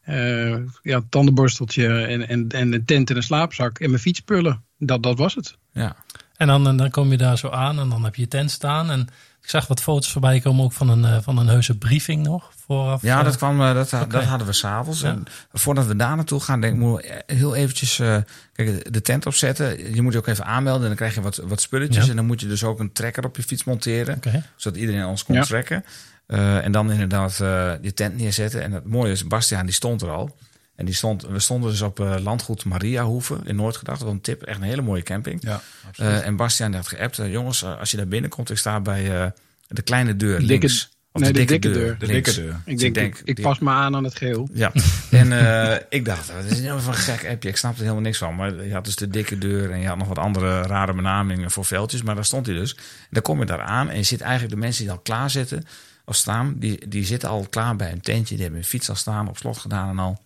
Eh, ja, tandenborsteltje en, en, en een tent en een slaapzak en mijn fietsspullen. Dat, dat was het. Ja. En dan, en dan kom je daar zo aan en dan heb je je tent staan. En ik zag wat foto's voorbij komen ook van een, eh, van een heuse briefing nog. Vooraf. Ja, eh, dat, kwam, eh, dat, dat hadden we s'avonds. Ja. En voordat we daar naartoe gaan, denk ik, moeten we heel eventjes eh, kijk, de tent opzetten. Je moet je ook even aanmelden en dan krijg je wat, wat spulletjes. Ja. En dan moet je dus ook een trekker op je fiets monteren. Zodat iedereen ons kon Ja. trekken. Eh, en dan inderdaad eh, je tent neerzetten. En het mooie is, Bastiaan die stond er al. En die stond, we stonden dus op eh, landgoed Mariahoeve in Noordgedacht. Dat was een tip, echt een hele mooie camping. Ja, Eh, en Bastiaan die had geappt, eh, jongens, als je daar binnenkomt, ik sta bij eh, de kleine deur De dikke- links. Of nee, de dikke deur. De dikke deur. Ik Dus denk, ik, ik die- pas me aan aan het geheel. Ja, en eh, ik dacht, dat is een van een gek appje. Ik snapte er helemaal niks van. Maar je had dus de dikke deur en je had nog wat andere rare benamingen voor veldjes. Maar daar stond hij dus. En dan kom je daar aan en je ziet eigenlijk de mensen die al klaar zitten of staan. Die, die zitten al klaar bij een tentje. Die hebben hun fiets al staan, op slot gedaan en al.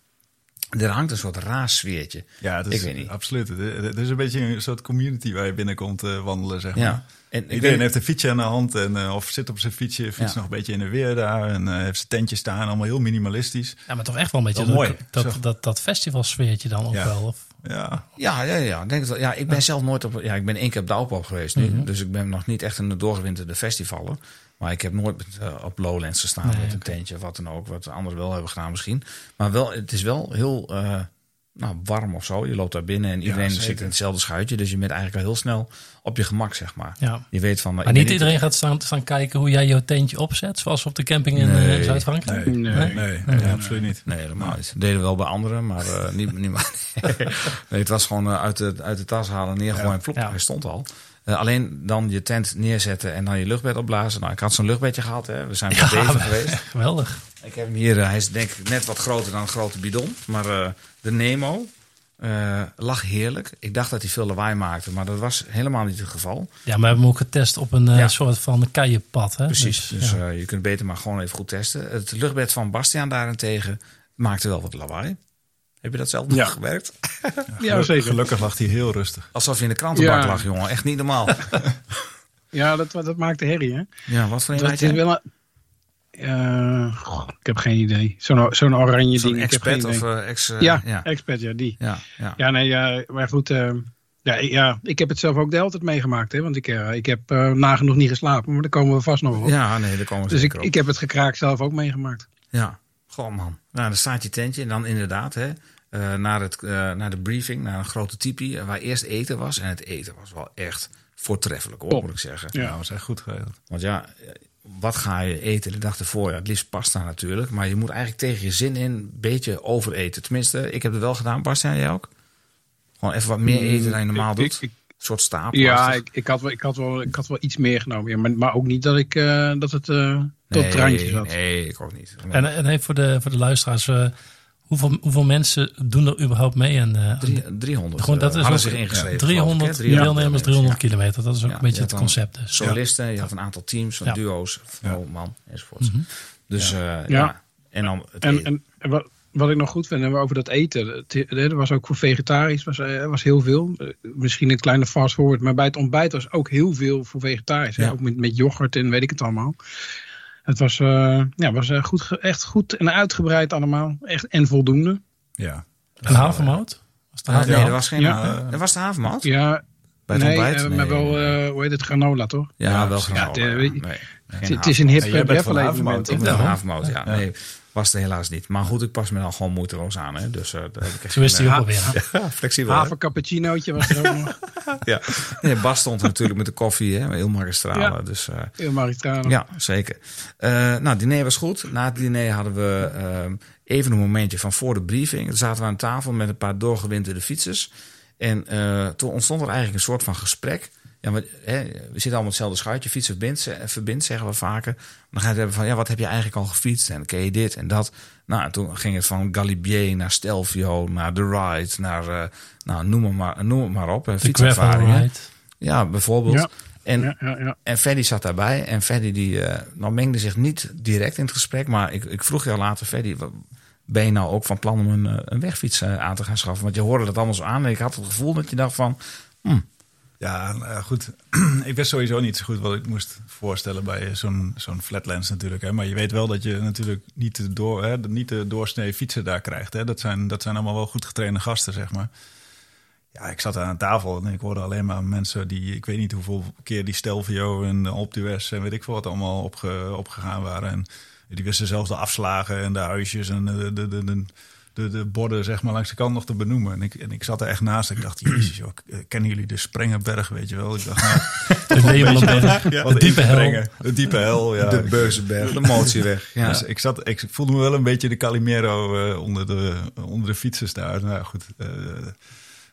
Er hangt een soort raar sfeertje. Ja, het is, Ik weet niet. Absoluut. Het is- een beetje een soort community waar je binnenkomt eh, wandelen, zeg maar. Ja. En Iedereen heeft een fietsje aan de hand en, eh, of zit op zijn fietsje, fiets Ja. nog een beetje in de weer daar en eh, heeft zijn tentje staan, allemaal heel minimalistisch. Ja, maar toch echt wel een beetje dat, mooi. dat, dat, dat festivalsfeertje dan ook Ja. wel. Of, Ja, Ja, ja, ja. Ik, denk dat, ja, ik ben zelf nooit op. Ja, ik ben één keer op de Alpen geweest nu. Mhm. Dus ik ben nog niet echt in de doorgewinterde festivalen. Maar ik heb nooit met, eh, op Lowlands gestaan Nee, met een tentje of wat dan ook. Wat anderen wel hebben gedaan misschien. Maar wel, het is wel heel eh, nou, warm of zo. Je loopt daar binnen en iedereen zit in hetzelfde schuitje. Dus je bent eigenlijk al heel snel op je gemak, zeg maar. ja. Je weet van. eh, Maar niet iedereen gaat staan, staan kijken hoe jij jouw tentje opzet. Zoals op de camping in Nee. Zuid-Frankrijk. nee, Nee. nee, nee, nee, absoluut niet. Nee, helemaal niet. Dat deden we wel bij anderen, maar eh, niet, niet maar. nee, het was gewoon uit, de, uit de tas halen, neergooien Ja. en plop, Ja. hij stond al. Eh, alleen dan je tent neerzetten en dan je luchtbed opblazen. Nou, ik had zo'n luchtbedje gehad. Hè. We zijn bij Bever geweest. Geweldig. Ik heb hem hier. eh, hij is denk ik net wat groter dan een grote bidon. Maar eh, de Nemo lag heerlijk. Ik dacht dat hij veel lawaai maakte, maar dat was helemaal niet het geval. Ja, maar we hebben hem ook getest op een Ja. soort van keienpad. Hè? Precies. Dus, ja. eh, je kunt beter maar gewoon even goed testen. Het luchtbed van Bastiaan daarentegen maakte wel wat lawaai. Heb je dat zelf nog Ja. gewerkt? Ja, zeker. Gelukkig lag hij heel rustig. Alsof je in de krantenbak Ja. lag, jongen. Echt niet normaal. Ja, dat, dat maakt de herrie, hè? ja, wat voor een Dat is wel goh, ik heb geen idee. Zo'n zo'n oranje ding. expert of eh, ex... eh, ja, ja. expert, ja, die. Ja, ja. Ja, nee, ja, maar goed. eh, ja, ik- ja, ik heb het zelf ook de hele tijd meegemaakt. Hè, want ik, ik heb nagenoeg niet geslapen. Maar daar komen we vast nog op. Ja, nee, daar komen we dus ik, op. ik heb het gekraak zelf ook meegemaakt. Ja, gewoon man. Nou, dan staat je tentje en dan inderdaad hè, eh, naar, het, eh, naar de briefing, naar een grote tipi, eh, waar eerst eten was. En het eten was wel echt voortreffelijk, hoor, moet ik zeggen. Ja. Dat was echt goed geregeld. Want ja, wat ga je eten de dag ervoor? Ja, het liefst pasta natuurlijk. Maar je moet eigenlijk tegen je zin in een beetje overeten. Tenminste, ik heb het wel gedaan. Bastiaan, jij ook? Gewoon even wat meer eten dan je normaal Ik- doet. ik- ik- een soort stapel. Ja, ik, ik, had wel, ik, had wel, ik had wel iets meer genomen. Ja, maar, maar ook niet dat, ik, eh, dat het eh, tot het randje zat. Nee, ik ook niet. En, en even voor de, voor de luisteraars, eh, hoeveel, hoeveel mensen doen er überhaupt mee? En, eh, Drie- 300 Gewoon, dat is ook- zich ingeschreven. 300 geloof ik, hè? 300 deelnemers, 300 ja. kilometer. Dat is ook Ja, een beetje je het concept. Dus. solisten, je had een aantal teams, Ja. duo's, vrouw, man enzovoorts. Dus ja. ja. Ja. En dan het En, en, en wat, wat ik nog goed vind en over dat eten. Het, er was ook voor vegetarisch was, eh, was heel veel. Eh, Misschien een kleine fast forward. Maar bij het ontbijt was ook heel veel voor vegetarisch. hè. Ja. Ook met, met yoghurt en weet ik het allemaal. Het was, eh, ja, was goed, echt goed en uitgebreid allemaal. Echt, en voldoende. Ja. En havermout? Was de Ah, nee, havermout? er was geen. Ja. er was de havermout. Ja, Bij het nee, ontbijt? Nee. maar wel, eh, hoe heet het, granola toch? Ja, Ja, wel granola. Ja, het, nee, Het, is een hip En jij bent van havermout, toch? Ja, Ja. havermout, ja. Nee, er helaas niet. Maar goed, ik pas me dan gewoon moeiteloos aan. Hè. Dus uh, daar heb ik echt Zo is geen, ook alweer. eh, flexibel. hè. Haver cappuccinootje was er ook nog. Ja. Nee, Bas stond natuurlijk met de koffie, hè, heel magistrale. Ja. Dus, eh, Heel magistraal. ja, zeker. Eh, nou, diner was goed. Na het diner hadden we ehm, even een momentje van voor de briefing. Zaten we aan tafel met een paar doorgewinterde fietsers. En eh, toen ontstond er eigenlijk een soort van gesprek. Ja, maar, hè, we zitten allemaal hetzelfde schuitje. Fietsen verbindt, ze- verbindt, zeggen we vaker. Dan ga je het hebben van, ja, wat heb je eigenlijk al gefietst? En ken je dit en dat? Nou, en toen ging het van Galibier naar Stelvio, naar The Ride, naar, eh, nou, noem het maar, noem het maar op. eh, fietservaringen. gravel ride. Ja, bijvoorbeeld. Ja. En Ja, ja, ja. en Freddy zat daarbij. En Freddy die, eh, nou mengde zich niet direct in het gesprek. Maar ik, ik vroeg jou later, Freddy, wat- ben je nou ook van plan om een, eh, een wegfiets eh, aan te gaan schaffen? Want je hoorde dat allemaal zo aan. En ik had het gevoel dat je dacht van, Ja, ja, goed. ik wist sowieso niet zo goed wat ik moest voorstellen bij zo'n zo'n flatlands natuurlijk. Hè. Maar je weet wel dat je natuurlijk niet de, door, hè, niet de doorsnee fietsen daar krijgt. Hè. Dat, zijn, dat zijn allemaal wel goed getrainde gasten, zeg maar. Ja, ik zat aan tafel en ik hoorde alleen maar mensen die... Ik weet niet hoeveel keer die Stelvio en Optiwest en weet ik wat allemaal opge, opgegaan waren. En die wisten zelfs de afslagen en de huisjes en de, de, de, de, de borden zeg maar langs de kant nog te benoemen. En ik, en ik zat er echt naast. Ik dacht, jezus joh, kennen jullie de Sprengenberg, weet je wel? Ik dacht, nou, De wat de diepe hel. De diepe hel, ja. de Beuzenberg, de motieweg. Ja. Dus ik, zat, ik voelde me wel een beetje de Calimero eh, onder, de, onder de fietsers daar. Nou goed, eh,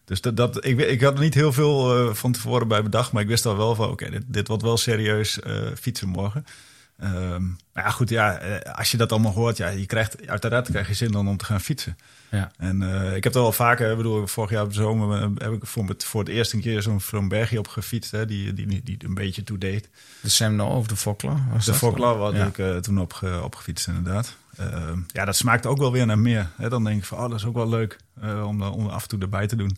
dus dat, dat, ik, ik had er niet heel veel eh, van tevoren bij bedacht. Maar ik wist al wel van, oké, dit, dit wordt wel serieus eh, fietsen morgen. Maar ja, goed, ja, eh, als je dat allemaal hoort, ja, je krijgt, uiteraard krijg je zin dan om te gaan fietsen. Ja. En eh, ik heb er wel vaker, ik bedoel, vorig jaar op de zomer eh, heb ik voor het, voor het eerst een keer zo'n zo'n bergje op gefietst, hè, die, die, die een beetje toe deed. De Semno of de Fokla. De? Fokla Ja. ik toen opge, opgefietst, inderdaad. Ehm, ja, dat smaakt ook wel weer naar meer. Hè? Dan denk ik van, oh, dat is ook wel leuk om, om af en toe erbij te doen.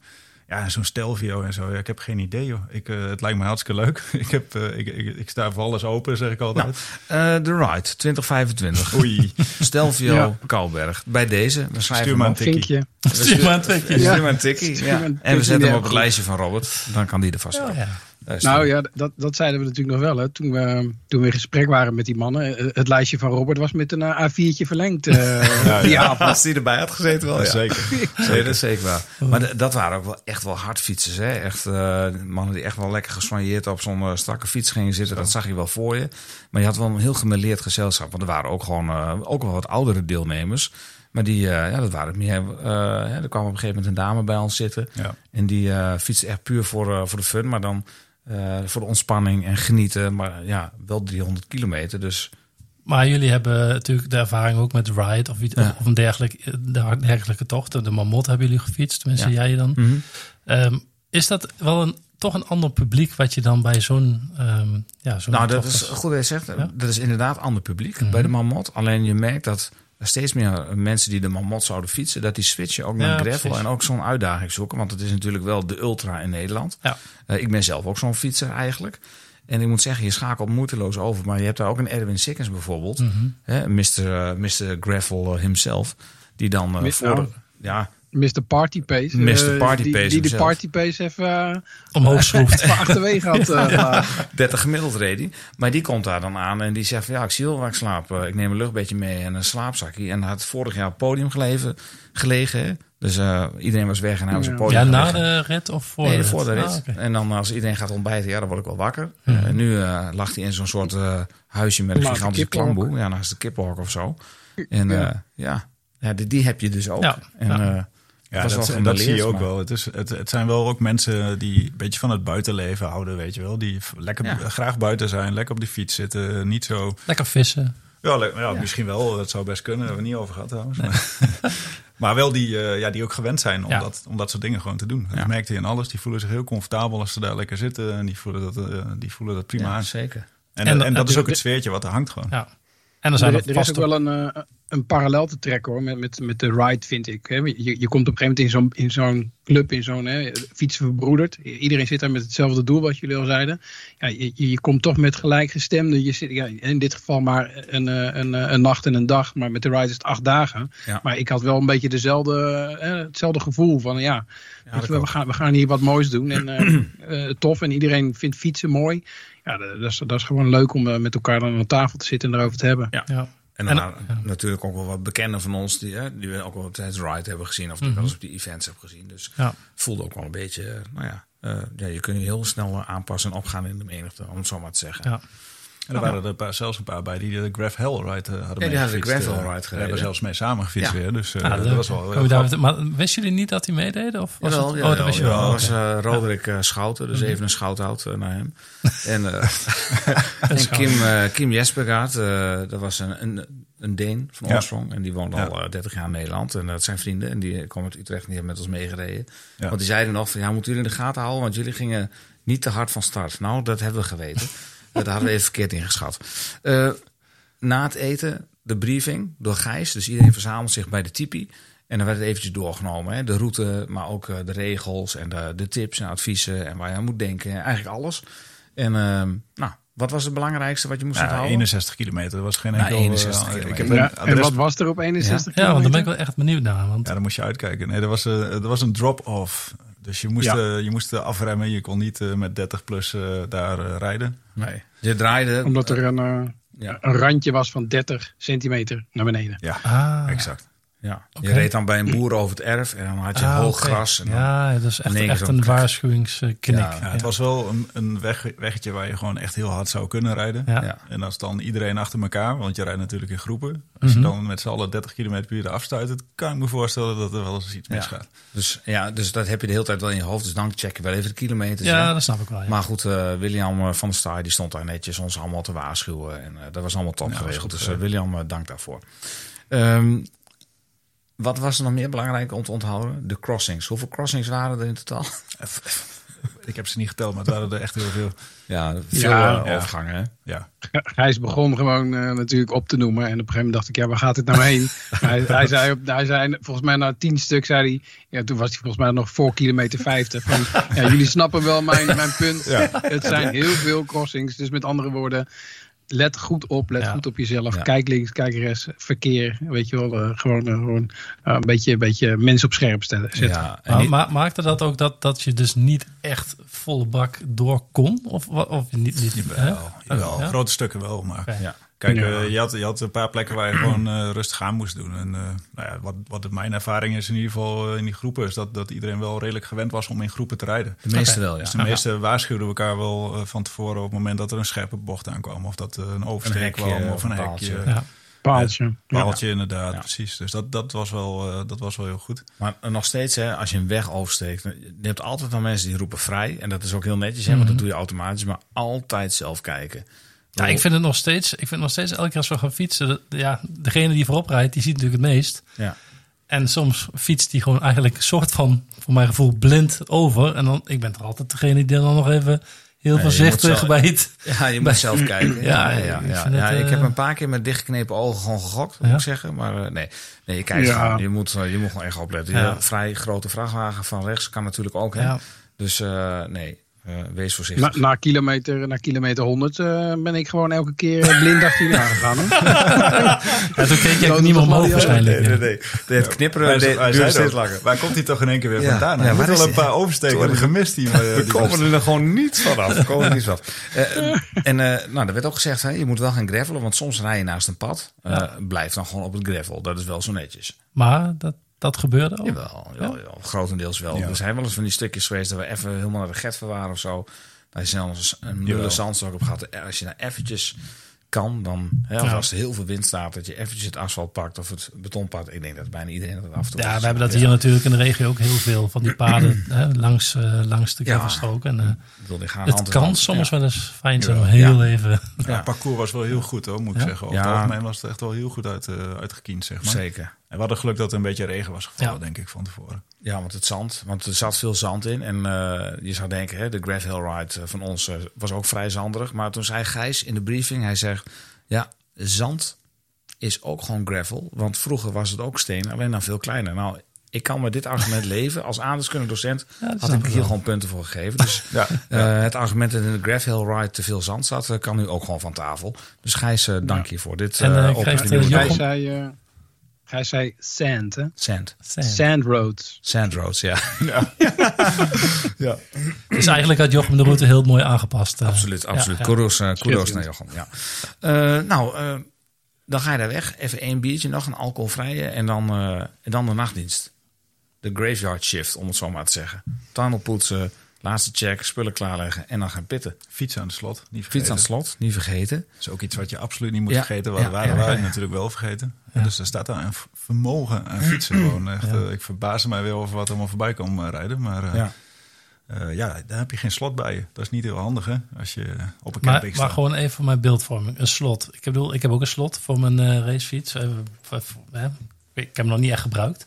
Ja, zo'n Stelvio en zo. Ja, ik heb geen idee, joh. Ik, eh, het lijkt me hartstikke leuk. ik, heb, eh, ik, ik, ik sta voor alles open, zeg ik altijd. Eh, The Ride, 2025. Oei. Stelvio, Ja. Bij deze, we schrijven Stuur maar een tikkie. Stuur maar een tikkie. Stuur maar een tikkie. Stuur Ja. En we zetten hem op het lijstje van Robert. Dan kan die er vast Ja, wel. ja. Eh, Nou ja, dat, dat zeiden we natuurlijk nog wel. Hè. Toen, we, toen we in gesprek waren met die mannen. eh, Het lijstje van Robert was met een eh, A4'tje verlengd. eh, die avond. Als die erbij had gezeten wel, ja. Zeker. Nee, dat is zeker waar. Maar dat waren ook wel echt wel hardfietsers. Hè? Echt eh, mannen die echt wel lekker gesoigneerd op zo'n strakke fiets gingen zitten. Dat zag je wel voor je. Maar je had wel een heel gemêleerd gezelschap. Want er waren ook gewoon eh, ook wel wat oudere deelnemers. Maar die, eh, ja, dat waren meer. eh, hè, er kwam op een gegeven moment een dame bij ons zitten. Ja. En die eh fietste echt puur voor, eh, voor de fun. Maar dan eh, voor de ontspanning en genieten. Maar ja, wel 300 kilometer. Dus Maar jullie hebben natuurlijk de ervaring ook met Ride of, iets, Ja. of een dergelijk, dergelijke tocht. De Mammoth hebben jullie gefietst, tenminste Ja. jij dan. mhm. Ehm, is dat wel een, toch een ander publiek wat je dan bij zo'n ehm ja, zo'n nou, dat is goed je zegt. Ja. Dat is inderdaad ander publiek Mhm. bij de Marmot. Alleen je merkt dat steeds meer mensen die de Marmot zouden fietsen, dat die switchen ook naar Ja, gravel precies. en ook zo'n uitdaging zoeken. Want het is natuurlijk wel de ultra in Nederland. Ja. Eh, ik ben zelf ook zo'n fietser eigenlijk. En ik moet zeggen, je schakelt moeiteloos over. Maar je hebt daar ook een Erwin Sikkens bijvoorbeeld. Mhm. Hè, Mr. eh, Mr. Gravel eh, himself. Die dan Mi- voor... ja, Mr. Party Pace. Mr. eh, Party die, Pace Die de. Party Pace even, eh, omhoog schroeft. even achterwege had uh, gelaten. 30 gemiddeld reed hij. Maar die komt daar dan aan en die zegt van ja, ik zie wel waar ik slaap. Eh, Ik neem een luchtbedje mee en een slaapzakje. En hij had vorig jaar op het podium gelegen. hè. Dus eh, iedereen was weg en hij was op Ja. podium Ja, na gelegen. de rit of voor Nee, de rit? voor de rit. Ah. En dan als iedereen gaat ontbijten, ja, dan word ik wel wakker. En nu eh, lag hij in zo'n soort eh, huisje met een Naast gigantische klamboe. Ja, naast de kippenhok of zo. En Ja. ja, ja. ja die, die heb je dus ook. Ja, En, ja. Ja, dat, en dat zie je ook maar- wel. Het, is, het, het zijn wel ook mensen die een beetje van het buitenleven houden, weet je wel. Die lekker Ja. graag buiten zijn, lekker op de fiets zitten. Niet zo... Lekker vissen. Ja, le- ja, misschien wel. Dat zou best kunnen. Daar hebben we het niet over gehad trouwens. Maar, maar wel die, eh, ja, die ook gewend zijn om, dat, om dat soort dingen gewoon te doen. Dat merkte je in alles. Die voelen zich heel comfortabel als ze daar lekker zitten. En die voelen dat, eh, die voelen dat prima aan. zeker. En, En- en, en dat is ook het sfeertje wat er hangt gewoon. Ja. En er zijn Er, er, er is vast ook wel een, eh, een parallel te trekken hoor, met, met, met de ride, vind ik. Hè. Je, je komt op een gegeven moment in zo'n, in zo'n club, in zo'n fietsen verbroederd. Iedereen zit daar met hetzelfde doel, wat jullie al zeiden. Ja, je, je komt toch met gelijkgestemden. Je zit, ja, in dit geval maar een, eh, een, eh, een nacht en een dag, maar met de ride is het acht dagen. Ja. Maar ik had wel een beetje dezelfde, hetzelfde gevoel van ja, je we, gaan, we gaan hier wat moois doen. En tof, en iedereen vindt fietsen mooi. Ja, dat dat is, dat is gewoon leuk om eh, met elkaar dan aan tafel te zitten en erover te hebben. Ja. Ja. En En- dan nou, ja. natuurlijk ook wel wat bekenden van ons die, hè, die we ook wel tijdens Ride hebben gezien. Of die Mhm. wel eens op die events hebben gezien. Dus Ja. voelde ook wel een beetje, eh, nou ja, eh, ja, je kunt je heel snel eh, aanpassen en opgaan in de menigte, om het zo maar te zeggen. Ja. En er waren er een paar, zelfs een paar bij die de Graf Hell Ride eh, hadden die hadden de Gravel eh. Ride We gereden. hebben zelfs mee samen gefietst Ja. weer. Dus eh, Ah, dat was wel maar wisten jullie niet dat hij meededen? Of was Jawel, het? ja, oh, dat wist je ja, wel. dat oké. was eh, Roderick Schouten, dus even een shout-out eh, naar hem. en eh, en. Kim, Kim Jespergaard, eh, dat was een, een, een Deen van Ja. oorsprong. En die woont Ja. al eh, 30 jaar in Nederland. En dat zijn vrienden. En die komen uit Utrecht en die hebben met ons meegereden. Ja. Want die zeiden nog van, ja, moeten jullie in de gaten houden? Want jullie gingen niet te hard van start. Nou, dat hebben we geweten. dat hadden we even verkeerd ingeschat. Eh, na het eten, de briefing door Gijs. Dus iedereen verzamelt zich bij de tipi. En dan werd het eventjes doorgenomen. Hè? De route, maar ook eh, de regels en de, de tips en adviezen. En waar je aan moet denken. Eigenlijk alles. En ehm, nou, wat was het belangrijkste wat je moest Ja, onthouden? 61 kilometer, dat was geen Ja, enkel... eh, 61 ik kilometer. heb Ja, en wat was er op 61 Ja, want daar ben ik kilometer? wel echt benieuwd naar. Want Ja, dan moest je uitkijken. Nee, er was, er was een drop-off. Dus je moest, Ja. eh, je moest eh, afremmen. Je kon niet eh, met 30 plus daar rijden. Nee. Je draaide. Omdat er een, Ja. een randje was van 30 centimeter naar beneden. Ja, ah, exact. Ja, je reed dan bij een boer over het erf en dan had je ah, hoog gras. En dan, Ja, dat is echt, echt een waarschuwingsknik. Ja, Ja, het was wel een, een weg, weggetje waar je gewoon echt heel hard zou kunnen rijden. Ja. Ja. En als dan iedereen achter elkaar, want je rijdt natuurlijk in groepen. Als Mhm. je dan met z'n allen 30 km per uur afstuit, dan kan ik me voorstellen dat er wel eens iets Ja. misgaat. Dus, ja, dus dat heb je de hele tijd wel in je hoofd. Dus dan check je wel even de kilometers. Ja, hè. dat snap ik wel. Ja. Maar goed, eh, William eh, van der Staaij die stond daar netjes ons allemaal te waarschuwen. En eh, dat was allemaal top geregeld. goed Dus eh. William, dank daarvoor. Ehm, wat was er nog meer belangrijk om te onthouden? De crossings. Hoeveel crossings waren er in totaal? Ik heb ze niet geteld, maar het waren er echt heel veel. Ja, veel Ja. eh, Ja. overgangen. Hè? Ja, Gijs begon gewoon eh, natuurlijk op te noemen. En op een gegeven moment dacht ik, ja, waar gaat het nou heen? hij, hij, zei, op- hij zei, volgens mij na tien stuk, zei hij... Ja, toen was hij volgens mij nog voor kilometer 50. Van, ja, jullie snappen wel mijn, mijn punt. Het zijn heel veel crossings. Dus met andere woorden, let goed op. Let Ja. goed op jezelf. Ja. Kijk links, kijk rechts. Verkeer, weet je wel. eh, gewoon eh, gewoon eh, een, beetje, een beetje mensen op scherp stellen, zetten. Ja, en Maar, ma- maakte dat ook dat, dat je dus niet echt volle bak door kon? Of, of niet? niet hè? jawel, jawel. Ja? grote stukken wel. Maar ja. Kijk, Ja. eh, je, had, je had een paar plekken waar je gewoon eh, rustig aan moest doen. En eh, nou ja, wat, wat mijn ervaring is in ieder geval in die groepen, is dat, dat iedereen wel redelijk gewend was om in groepen te rijden. de meeste wel, ja. Dus de meesten waarschuwden elkaar wel van tevoren op het moment dat er een scherpe bocht aankwam. Of dat er een oversteek Een hekje kwam of een hekje. paaltje. Ja. Paaltje. Ja. Paaltje inderdaad, Ja. precies. Dus dat, dat, was wel, eh, dat was wel heel goed. Maar nog steeds, hè, als je een weg oversteekt, je hebt altijd wel mensen die roepen vrij. En dat is ook heel netjes, hè, want dat doe je automatisch, maar altijd zelf kijken. Ja, ik vind het nog steeds, ik vind nog steeds elke keer als we gaan fietsen, dat- ja, degene die voorop rijdt, die ziet natuurlijk het meest. Ja. En soms fietst die gewoon eigenlijk een soort van, voor mijn gevoel, blind over. En dan, ik ben er altijd degene die dan nog even heel voorzichtig bij het. Ja, je moet zelf kijken. Ja, Ja, ja, ja, ik ja. vind Ja, het, ik eh, heb een paar keer met dichtgeknepen ogen gewoon gegokt, moet Ja. ik zeggen. Maar eh, nee, nee, je kijkt Ja. gewoon. Je moet, eh, je moet gewoon echt opletten. Ja. Je vrij grote vrachtwagen van rechts kan natuurlijk ook. Hè? Ja. Dus eh, nee, eh, wees voorzichtig. Na, na, kilometer, na kilometer 100 eh, ben ik gewoon elke keer blind achteraan gegaan. hoor. Ja, toen keek je ook niet meer omhoog waarschijnlijk. nee, nee. nee. Het knipperen duurde steeds langer. Waar komt hij toch in één keer weer Ja. vandaan? Hij moet is wel een paar oversteken hebben gemist. Die, eh, We die komen er gewoon niet vanaf. We komen er niet vanaf. Eh, en eh, nou, er werd ook gezegd, hè, je moet wel gaan gravelen, want soms rij je naast een pad. Eh, Blijf dan gewoon op het gravel. Dat is wel zo netjes. Maar dat, dat gebeurde ook. Jawel, jawel, jawel, grotendeels wel. Ja. Er zijn wel eens van die stukjes geweest dat we even helemaal naar de Getver waren of zo. Daar is zelfs een mulle zandstok op gehad. Als je nou eventjes kan, dan hè, of Ja. als er heel veel wind staat, dat je eventjes het asfalt pakt of het beton pakt. Ik denk dat bijna iedereen dat af en toe Ja, we hebben dat Ja. hier natuurlijk in de regio ook heel veel van die paden hè, langs, eh, langs de Ja. En, eh, die gaan het kan soms Ja. wel eens fijn zijn om Ja. heel Ja. even... Ja, Ja. het parcours was wel heel goed hoor, moet ik Ja? zeggen. Over Ja. het algemeen was het echt wel heel goed uit, eh uitgekiend, zeg maar. Zeker. En we hadden geluk dat er een beetje regen was gevallen, Ja. denk ik, van tevoren. Ja, want het zand, want er zat veel zand in. En eh, je zou denken, hè, de gravel ride eh, van ons eh, was ook vrij zanderig. Maar toen zei Gijs in de briefing, hij zegt, ja, zand is ook gewoon gravel. Want vroeger was het ook steen, alleen dan veel kleiner. Nou, ik kan met dit argument leven. Als aardrijkskundige docent Ja, had ik hier wel. gewoon punten voor gegeven. Dus Ja, eh, het argument dat in de gravel ride te veel zand zat, kan nu ook gewoon van tafel. Dus Gijs, dank je voor dit. En, op Hij dag. Jochem- zei, eh, hij zei sand, hè? Sand. Sand. Sand roads. Sand roads, ja. Dus eigenlijk had Jochem de route heel mooi aangepast. eh. Absoluut, absoluut. Ja, ja. Kudos, eh, kudos naar Jochem. Ja. Eh, nou, eh, dan ga je daar weg. Even één biertje nog, een alcoholvrije. En dan, eh, en dan de nachtdienst. De graveyard shift, om het zo maar te zeggen. Tunnel poetsen, laatste check, spullen klaarleggen en dan gaan pitten. Fiets aan de slot, niet vergeten. Fiets aan het slot, niet vergeten. Dat is ook iets wat je absoluut niet moet Ja, vergeten. ja, waren ja, wij natuurlijk wel vergeten. En Dus er staat daar een vermogen aan fietsen. Gewoon echt, eh, ik verbaas mij weer over wat allemaal voorbij kan eh, rijden. Maar eh, Ja. ja, daar heb je geen slot bij je. Dat is niet heel handig hè, als je op een Maar, camping maar staat. gewoon even voor mijn beeldvorming. Een slot. Ik bedoel, ik heb ook een slot voor mijn racefiets. Ik heb hem nog niet echt gebruikt.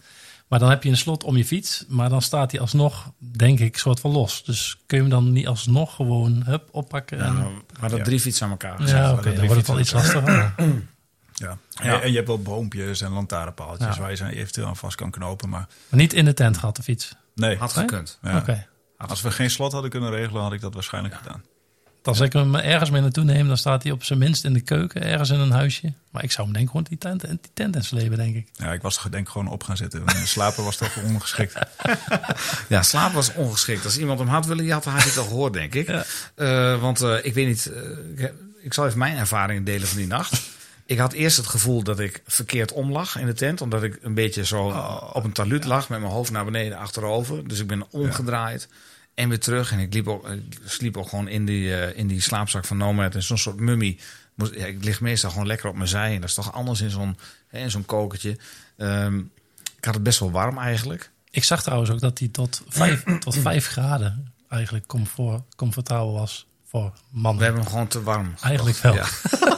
Maar dan heb je een slot om je fiets. Maar dan staat hij alsnog, denk ik, soort van los. Dus kun je hem dan niet alsnog gewoon hup, oppakken? Ja, en- nou, hadden Ja. drie fietsen aan elkaar ja, oké. hadden dan wordt het wel iets lastiger. Ja. Ja. En, je hebt wel boompjes en lantaarnpaaltjes Ja. waar je ze eventueel aan vast kan knopen. Maar Maar niet in de tent gehad, de fiets. nee, Had gekund. ja. Als we geen slot hadden kunnen regelen, had ik dat waarschijnlijk gedaan. Als ik hem ergens mee naartoe neem, dan staat hij op zijn minst in de keuken, ergens in een huisje. Maar ik zou hem denk ik gewoon die tent, die tent in slepen, denk ik. Ja, ik was er denk ik gewoon op gaan zitten. En slapen was toch ongeschikt. Ja, slaap was ongeschikt. Als iemand hem had willen jatten, had je het al gehoord, denk ik. Ja. Eh, want eh, ik weet niet, eh, ik, heb- ik zal even mijn ervaringen delen van die nacht. Ik had eerst het gevoel dat ik verkeerd om lag in de tent. Omdat ik een beetje zo op een taluut lag met mijn hoofd naar beneden achterover. Dus ik ben omgedraaid en weer terug. En ik, liep ook, ik sliep ook gewoon in die, eh, in die slaapzak van Nomad. En zo'n soort mummie. Ja, ik lig meestal gewoon lekker op mijn zij. En dat is toch anders in zo'n zo'n kokertje. Ehm, ik had het best wel warm eigenlijk. Ik zag trouwens ook dat hij tot vijf, tot vijf graden eigenlijk comfort, comfortabel was voor mannen. We hebben hem gewoon te warm. Eigenlijk wel. Ja.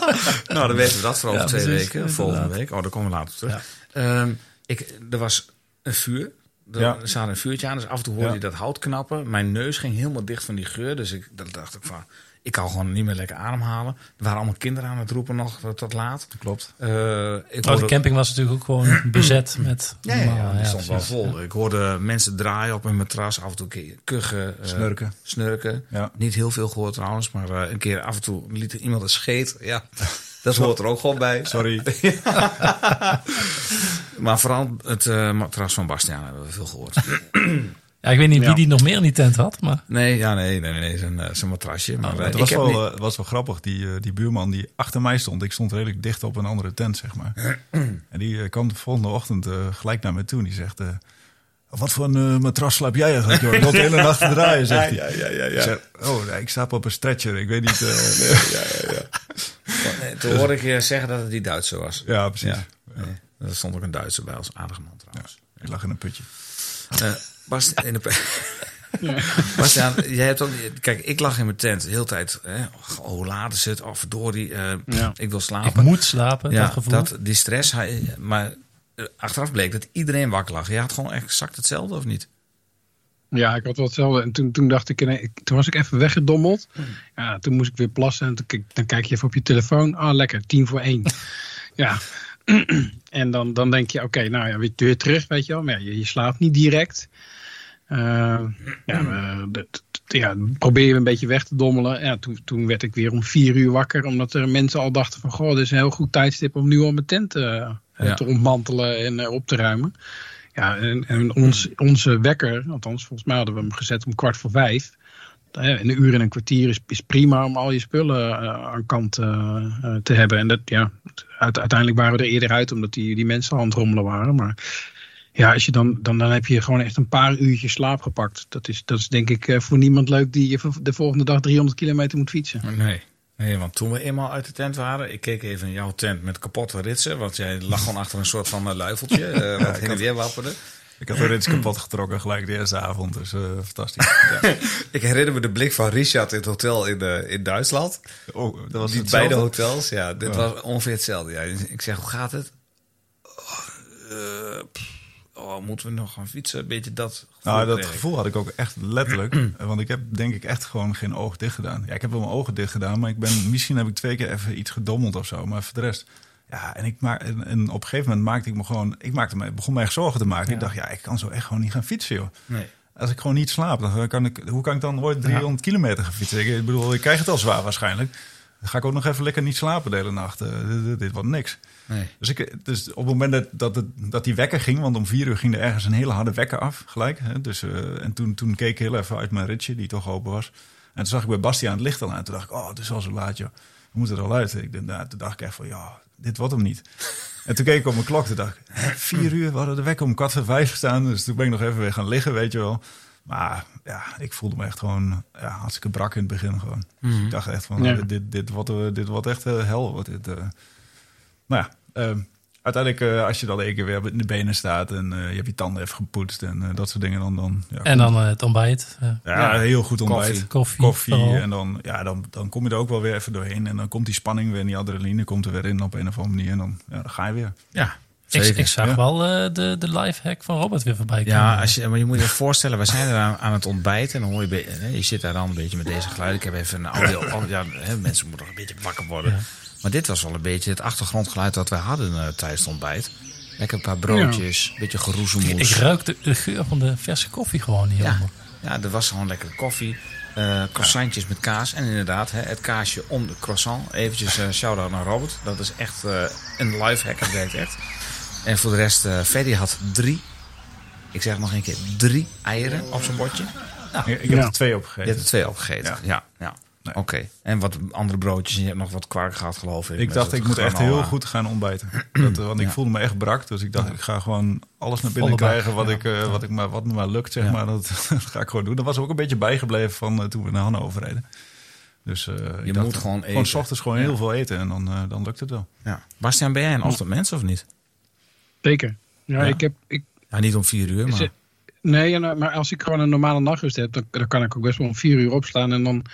nou, dan weten we dat voor over Ja, twee precies, weken. inderdaad. Volgende week. Oh, daar komen we later op terug. Ehm, ik, er was een vuur. Er Ja. zat een vuurtje aan, dus af en toe hoorde Ja. je dat hout knappen. Mijn neus ging helemaal dicht van die geur. Dus ik dan dacht ik van, ik kan gewoon niet meer lekker ademhalen. Er waren allemaal kinderen aan het roepen nog tot- tot laat. Klopt. Eh, ik Oh, de camping was natuurlijk ook gewoon bezet met... Ja, ja, stond wel vol. Ik hoorde mensen draaien op hun matras, af en toe kuchen. eh, Snurken. snurken. Ja. Niet heel veel gehoord trouwens, maar eh, een keer af en toe liet er iemand een scheet. Ja, dat hoort er ook gewoon bij. Sorry. Maar vooral het eh, matras van Bastiaan hebben we veel gehoord. Ja, ik weet niet wie Ja. die nog meer in die tent had, maar... Nee, ja, nee, nee, nee, zijn, eh, zijn matrasje. Maar, eh, Het ik was wel, niet- eh, was wel grappig, die, eh, die buurman die achter mij stond. Ik stond redelijk dicht op een andere tent, zeg maar. en die eh, kwam de volgende ochtend eh, gelijk naar me toe. En die zegt, eh, wat voor een eh, matras slaap jij eigenlijk? joh? Ik wil de hele nacht te draaien, zegt hij. ja, ja, ja, ja. zeg, oh, nee, ik slaap op een stretcher. Ik weet niet... eh, nee. Toen hoorde ik je zeggen dat het die Duitser was. Ja, precies. Ja. Nee, er stond ook een Duitser bij als aardige man trouwens. Ik lag in een putje. Eh, Bas, in de Bastiaan, jij hebt ook... Kijk, ik lag in mijn tent de hele tijd. Hè, oh, hoe laat is het? Oh, verdorie, eh, Ja. ik wil Ik slapen. moet slapen, ja, dat gevoel. dat, die stress. Hij, maar eh, achteraf bleek dat iedereen wakker lag. Je had gewoon exact hetzelfde, of niet? Ja, ik had wel hetzelfde. En toen, toen dacht ik, nee, toen was ik even weggedommeld. Ja, toen moest ik weer plassen. En toen, dan kijk je even op je telefoon. Ah, lekker, tien voor één. ja. en dan, dan denk je, oké, nou ja, weer, weer terug, weet je wel. Maar ja, je, je slaapt niet direct. Eh, ja, dat- dat- ja, probeer je een beetje weg te dommelen. Ja, toen, toen werd ik weer om vier uur wakker. Omdat er mensen al dachten van, goh, dit is een heel goed tijdstip om nu al mijn tent eh, Ja. te ontmantelen en op te ruimen. Ja, en, en ons, onze wekker, althans volgens mij hadden we hem gezet om kwart voor vijf. Eh, Een uur en een kwartier is, is prima om al je spullen eh, aan kant eh, eh, te hebben. En dat, ja, uit- uiteindelijk waren we er eerder uit omdat die, die mensen aan het rommelen waren. Maar ja, als je dan, dan, dan heb je gewoon echt een paar uurtjes slaap gepakt. Dat is, dat is denk ik eh, voor niemand leuk die de volgende dag 300 kilometer moet fietsen. Nee. Nee, want toen we eenmaal uit de tent waren, ik keek even in jouw tent met kapotte ritsen, want jij lag gewoon achter een soort van eh, luifeltje, eh, wat heen en weer wapperde. Ik had de rits kapot getrokken gelijk de eerste avond. Dus eh, fantastisch. Ja. Ik herinner me de blik van Richard in het hotel in, eh, in Duitsland. Oh, dat was Die hetzelfde? beide hotels, ja, dit Ja. was ongeveer hetzelfde. Ja. Ik zeg, hoe gaat het? Oh, oh, moeten we nog gaan fietsen? Een beetje dat gevoel. Nou, dat ik. gevoel had ik ook echt letterlijk. want ik heb denk ik echt gewoon geen oog dicht gedaan. Ja, ik heb wel mijn ogen dicht gedaan, maar ik ben, misschien heb ik twee keer even iets gedommeld of zo. Maar voor de rest. Ja, en, ik maak, en, en op een gegeven moment maakte ik me gewoon. Ik maakte me, begon me echt zorgen te maken. Ik dacht, ja, ik kan zo echt gewoon niet gaan fietsen, joh. Nee. Als ik gewoon niet slaap, dan kan ik, hoe kan ik dan ooit 300 kilometer gaan fietsen? Ik, ik bedoel, ik krijg het al zwaar waarschijnlijk. Dan ga ik ook nog even lekker niet slapen de hele nacht. Eh, dit, wordt niks. Nee. Dus, ik, dus op het moment dat, dat, het, dat die wekker ging, want om vier uur ging er ergens een hele harde wekker af, gelijk. Hè? Dus, eh, en toen, toen keek ik heel even uit mijn ritje, die toch open was. En toen zag ik bij Bastiaan het licht al aan. Toen dacht ik, oh, het is al zo laat, joh. We moeten er al uit. Ik, nou, toen dacht ik echt van, ja, dit wordt hem niet. En toen keek ik op mijn klok. Toen dacht ik, vier uur, we hadden de wekker om kwart voor vijf gestaan. Dus toen ben ik nog even weer gaan liggen, weet je wel. Maar ja, ik voelde me echt gewoon ja, hartstikke brak in het begin gewoon. Dus ik dacht echt van, Ja. dit, dit, dit, wordt, eh, dit wordt echt eh, hel. Wordt dit, eh. Maar ja, ehm, uiteindelijk eh, als je dan één keer weer in de benen staat... en eh, je hebt je tanden even gepoetst en eh, dat soort dingen... dan, dan, ja, En dan eh, het ontbijt. eh, ja, heel goed ontbijt. Koffie. koffie. Koffie vooral. en dan, ja, dan, dan kom je er ook wel weer even doorheen. En dan komt die spanning weer, en die adrenaline komt er weer in op een of andere manier. En dan, ja, dan ga je weer. Ja, zeker. ik zag Ja. wel eh, de, de life hack van Robert weer voorbij komen. Ja, als je, maar je moet je voorstellen, we zijn er aan, aan het ontbijten. En dan hoor je, be- je zit daar dan een beetje met deze geluiden. Ik heb even een audio. ja, hè, mensen moeten nog een beetje wakker worden. Ja. Maar dit was wel een beetje het achtergrondgeluid dat wij hadden eh, tijdens het ontbijt. Lekker een paar broodjes, een beetje geroezemoes. ik ruik de, de geur van de verse koffie gewoon hier. Ja, ja, er was gewoon lekkere koffie. eh croissantjes met kaas. En inderdaad, hè, het kaasje om de croissant. Eventjes eh shout-out naar Robert. Dat is echt een live hack. Dat werkt echt. En voor de rest, eh Freddy had drie. Ik zeg het nog een keer. Drie eieren op zijn bordje. ik ik heb Ja. er twee Je opgegeten. hebt er twee opgegeten. Ja. Ja, ja. Nee. Oké. En wat andere broodjes. En je hebt nog wat kwark gehad, geloof ik. Ik dacht, ik moet echt heel goed gaan ontbijten. Dat, want ik Ja. voelde me echt brak. Dus ik dacht, ik ga gewoon alles naar binnen Volle bak, krijgen wat, ja. ik, eh, wat, ik maar, wat me maar lukt. Zeg Ja. maar. Dat, dat ga ik gewoon doen. Dat was ook een beetje bijgebleven van eh, toen we naar Hannover reden. Dus eh, ik Je dacht, moet gewoon Gewoon s ochtends gewoon Ja. heel veel eten en dan, dan lukt het wel. Ja. Bastiaan, ben jij een ochtendmens of niet? Zeker. Ja, Ja. ik heb... Ik, Ja, niet om vier uur, maar... Nee, ja, nou, maar als ik gewoon een normale nachtrust heb, dan, dan kan ik ook best wel om vier uur opstaan en dan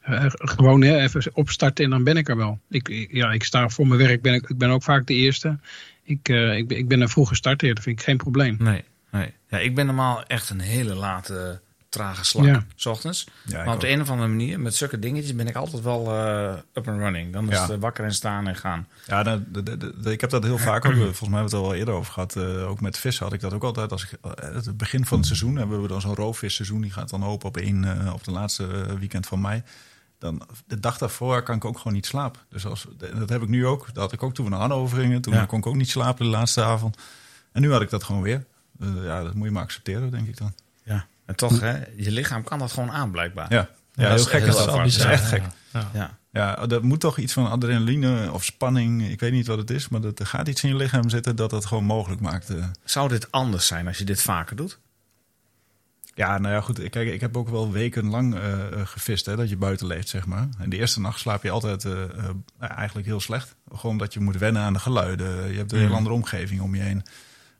eh, gewoon hè, even opstarten en dan ben ik er wel. Ik, ja, ik sta voor mijn werk, ben ik, ik ben ook vaak de eerste. Ik, eh, ik, ben, ik ben een vroege starter, dat vind ik geen probleem. Nee, nee. Ja, ik ben normaal echt een hele late, trage slak. Ja. S ochtends. Ja, maar op de ook. een of andere manier, met zulke dingetjes, ben ik altijd wel eh, up and running. Dan is Ja. het eh, wakker en staan en gaan. Ja, de, de, de- de- ik heb dat heel vaak ook. Volgens mij hebben we het al wel eerder over gehad. eh, ook met vissen had ik dat ook altijd. Als ik, eh, het begin van het seizoen hebben we dan zo'n roofvisseizoen. Die gaat dan open op, één, eh, op de laatste eh, weekend van mei. Dan, de dag daarvoor kan ik ook gewoon niet slapen. Dus als, dat heb ik nu ook. Dat had ik ook toen we naar Hannover gingen. Toen Ja. kon ik ook niet slapen de laatste avond. En nu had ik dat gewoon weer. Eh, ja, dat moet je maar accepteren, denk ik dan. Ja. En toch, hè, je lichaam kan dat gewoon aan, blijkbaar. Ja, ja, dat heel is gek is dat. is echt gek. Ja. Ja. Ja, dat moet toch iets van adrenaline of spanning. Ik weet niet wat het is, maar dat, er gaat iets in je lichaam zitten dat dat gewoon mogelijk maakt. eh. Zou dit anders zijn als je dit vaker doet? Ja, nou ja, goed. Kijk, ik heb ook wel wekenlang eh eh, gevist, hè, dat je buiten leeft, zeg maar. En de eerste nacht slaap je altijd eigenlijk heel slecht. Gewoon omdat je moet wennen aan de geluiden. Je hebt een heel andere omgeving om je heen.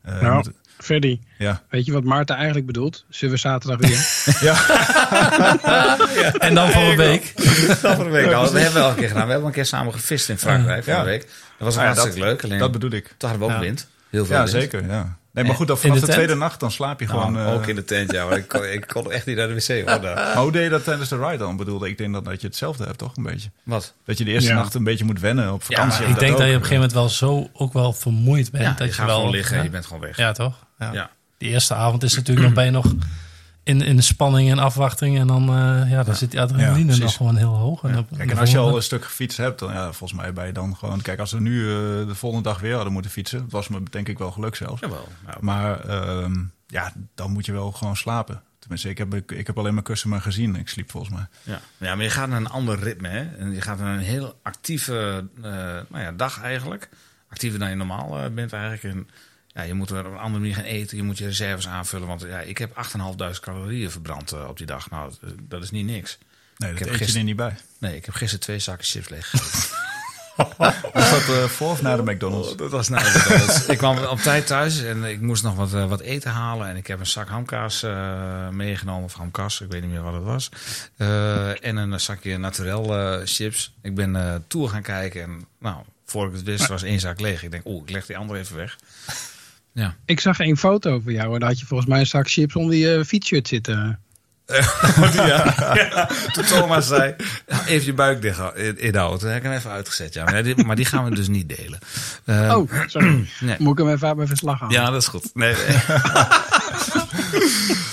Eh, Nou, moet- Freddy, ja. weet je wat Maarten eigenlijk bedoelt? Zullen we zaterdag weer? En dan voor een week. Dat voor een week. Nou, we hebben wel een keer gedaan. We hebben een keer samen gevist in Frankrijk voor Ja. een week. Dat was Nou ja, hartstikke dat- leuk. Alleen, Dat bedoel ik. toen hadden we ook Ja. wind. Heel veel Ja, wind. zeker. Ja. Nee, maar goed, dan vanaf de tweede nacht dan slaap je gewoon... Gewoon, eh, ook in de tent, ja. Maar ik, kon, ik kon echt niet naar de wc. Hoor, daar. Maar hoe deed je dat tijdens de ride dan? Bedoelde, ik denk dat, dat je hetzelfde hebt, toch? Een beetje. Wat? Dat je de eerste Ja. nacht een beetje moet wennen op vakantie. Ik denk dat je op een gegeven moment wel zo ook wel vermoeid bent. Ja, dat je je, gaat wel, gewoon liggen en ja. je bent gewoon weg. Ja, toch? Ja. Ja. Die eerste avond is natuurlijk nog bij je nog in, in de spanning en afwachting. En dan, eh, ja, dan zit die adrenaline Ja, nog gewoon heel hoog. En Kijk, en als je al een stuk gefietst hebt, dan ja, volgens mij ben je dan gewoon... Kijk, als we nu eh, de volgende dag weer hadden moeten fietsen, het was me denk ik wel geluk zelfs. Jawel. Nou, Maar ehm, ja, dan moet je wel gewoon slapen. Tenminste, ik heb, ik, ik heb alleen mijn kussen maar gezien. Ik sliep volgens mij. Ja. ja, maar je gaat naar een ander ritme. Hè? En je gaat naar een heel actieve eh, nou ja, dag eigenlijk. Actiever dan je normaal bent eigenlijk. En ja, je moet er op een andere manier gaan eten. Je moet je reserves aanvullen. Want ja, ik heb 8.500 calorieën verbrand eh, op die dag. Nou, dat- dat is niet niks. Nee, dat heb eet je gister- er niet bij. Nee, ik heb gisteren twee zakken chips leeg. Was dat eh, voor of na de McDonald's? Oh, dat was nou McDonald's. ik kwam op tijd thuis en ik moest nog wat, eh, wat eten halen. En ik heb een zak hamkaas eh, meegenomen. Of hamkas, ik weet niet meer wat het was. Eh, en een zakje naturel eh, chips. Ik ben eh Tour gaan kijken. En nou, voor ik het wist was één zak leeg. Ik denk, oeh, ik leg die andere even weg. Ja. Ik zag één foto van jou en daar had je volgens mij een zak chips onder je fietsshirt zitten. ja, ja. Toen Thomas zei, "Ja, even je buik dicht hou- in- inhouden. Toen heb ik hem even uitgezet. Ja. Maar, die, maar die gaan we dus niet delen. Eh, Oh, sorry. nee. Moet ik hem even uit mijn verslag halen? Ja, dat is goed. Nee, nee.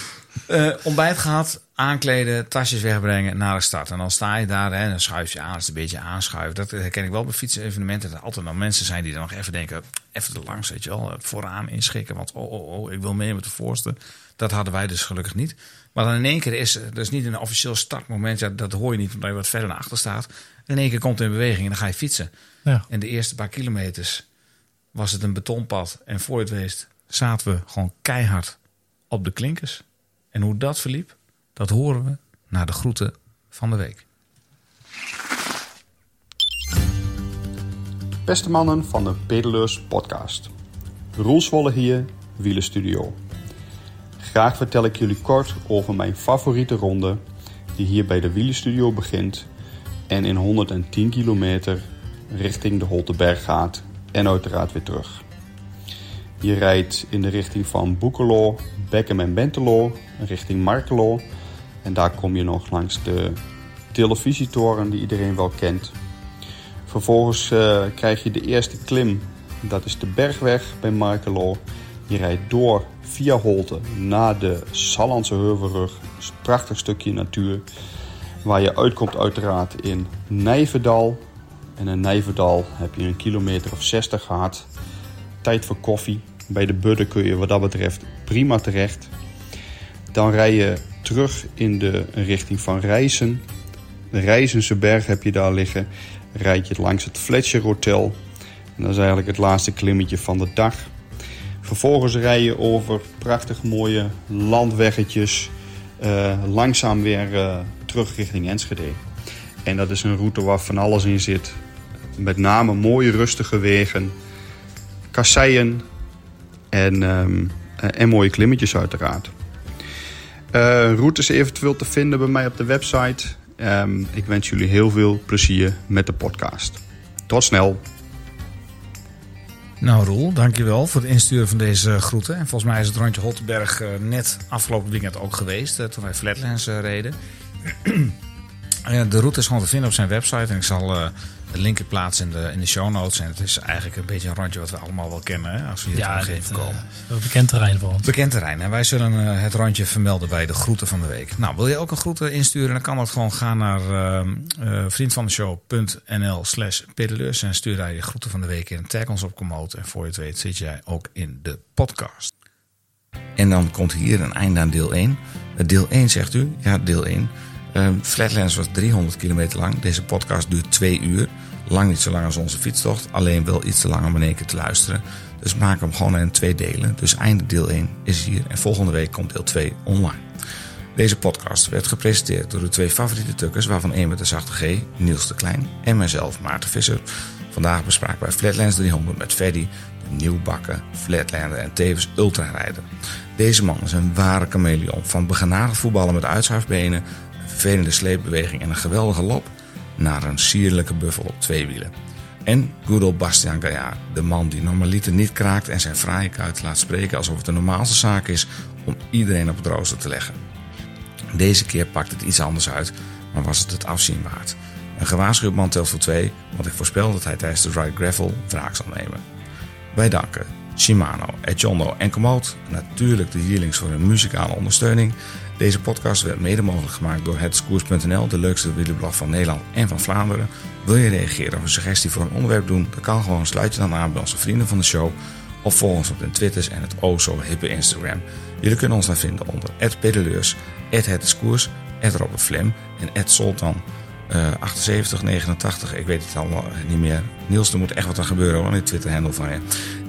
Eh, ontbijt gehad, aankleden, tasjes wegbrengen, naar de start. En dan sta je daar hè, en dan schuif je aan, als het een beetje aanschuift. Dat herken ik wel bij fietsevenementen. Dat er altijd nog mensen zijn die dan nog even denken, even te langs, weet je wel. eh, Vooraan inschikken, want oh, oh, oh, ik wil mee met de voorste. Dat hadden wij dus gelukkig niet. Maar dan in één keer is er dus niet een officieel startmoment. Ja, dat hoor je niet, omdat je wat verder naar achter staat. In één keer komt er in beweging en dan ga je fietsen. Ja. En de eerste paar kilometers was het een betonpad. En voor het wist zaten we gewoon keihard op de klinkers. En hoe dat verliep, dat horen we na de groeten van de week. Beste mannen van de Pedaleurs podcast. Roel Zwolle hier, Wielenstudio. Graag vertel ik jullie kort over mijn favoriete ronde die hier bij de Wielenstudio begint en in 110 kilometer richting de Holteberg gaat en uiteraard weer terug. Je rijdt in de richting van Boekelo, Beckham en Bentelo, richting Markelo en daar kom je nog langs de televisietoren die iedereen wel kent. Vervolgens eh, krijg je de eerste klim. Dat is de bergweg bij Markelo. Je rijdt door via Holte naar de Sallandse Heuvelrug. Een prachtig stukje natuur. Waar je uitkomt uiteraard in Nijverdal. En in Nijverdal heb je een kilometer of 60 gehad. Tijd voor koffie. Bij de Budde kun je wat dat betreft prima terecht. Dan rij je terug in de richting van Rijssen. De Rijzense berg heb je daar liggen. Rijd je langs het Fletcher Hotel. En dat is eigenlijk het laatste klimmetje van de dag. Vervolgens rij je over prachtig mooie landweggetjes. eh, langzaam weer eh, terug richting Enschede. En dat is een route waar van alles in zit. Met name mooie rustige wegen. Kasseien. En, ehm, eh, en mooie klimmetjes uiteraard. Eh, routes eventueel te vinden bij mij op de website. Ehm, ik wens jullie heel veel plezier met de podcast. Tot snel. Nou Roel, dankjewel voor het insturen van deze groeten. En volgens mij is het rondje Holtenberg eh, net afgelopen weekend ook geweest. toen wij Flatlands reden. De route is gewoon te vinden op zijn website. En ik zal de linken plaatsen in de, in de show notes. En het is eigenlijk een beetje een rondje wat we allemaal wel kennen. Hè, als we hier Ja, dit, eh, komen. een bekend terrein voor ons. Bekend terrein. En wij zullen eh, het rondje vermelden bij de groeten van de week. Nou, wil je ook een groeten insturen? Dan kan dat gewoon gaan naar uh, uh, vriendvandeshow.nl slash pedeleurs. En stuur daar je groeten van de week in. Tag ons op Komoot. En voor je het weet zit jij ook in de podcast. En dan komt hier een einde aan deel 1. Deel 1 zegt u? Ja, deel 1. Uh, Flatlands was 300 kilometer lang. Deze podcast duurt 2 uur. Lang niet zo lang als onze fietstocht. Alleen wel iets te lang om in één keer te luisteren. Dus maak hem gewoon in twee delen. Dus einde deel 1 is hier. En volgende week komt deel 2 online. Deze podcast werd gepresenteerd door de twee favoriete tukkers, waarvan één met de zachte G, Niels de Klein, en mijzelf, Maarten Visser. Vandaag bespraken wij Flatlands 300 met Freddy, nieuwbakken, flatlander en tevens ultrarijder. Deze man is een ware chameleon, van begenadigd voetballen met uitschuifbenen, vervelende sleepbeweging en een geweldige lop, naar een sierlijke buffel op twee wielen. En good old Bastiaan Gaillard, de man die normaliter niet kraakt en zijn fraaie kuit laat spreken alsof het de normaalste zaak is om iedereen op het rooster te leggen. Deze keer pakt het iets anders uit, maar was het het afzien waard. Een gewaarschuwd man telt voor twee, want ik voorspel dat hij tijdens de Ride Gravel wraak zal nemen. Wij danken Shimano, Echondo en Komoot, natuurlijk de Yearlings voor hun muzikale ondersteuning. Deze podcast werd mede mogelijk gemaakt door hetskoers.nl, de leukste wielerblog van Nederland en van Vlaanderen. Wil je reageren of een suggestie voor een onderwerp doen? Dan kan gewoon sluit je dan aan bij onze vrienden van de show of volg ons op de Twitters en het o zo hippe Instagram. Jullie kunnen ons dan vinden onder @pedeleurs, @hetskoers, Robert Flem en @soltan. eh 78, 89, ik weet het allemaal niet meer. Niels, er moet echt wat aan gebeuren aan die Twitter-handle van je.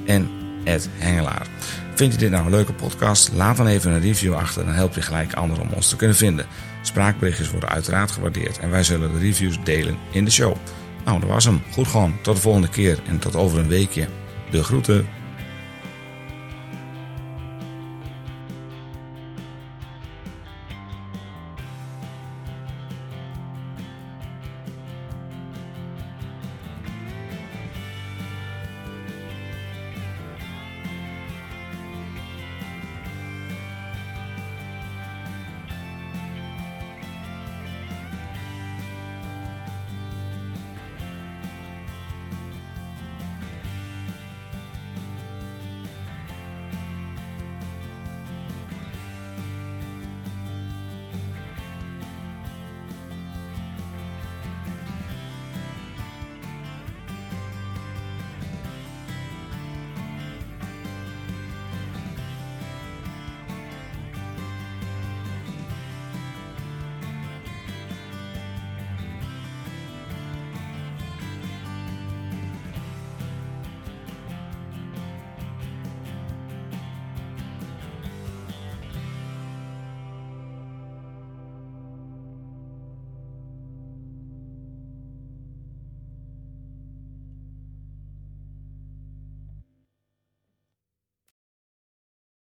En Hengelaar. Vind je dit nou een leuke podcast? Laat dan even een review achter, dan help je gelijk anderen om ons te kunnen vinden. Spraakberichtjes worden uiteraard gewaardeerd en wij zullen de reviews delen in de show. Nou, dat was hem. Goed gewoon. Tot de volgende keer en tot over een weekje. De groeten.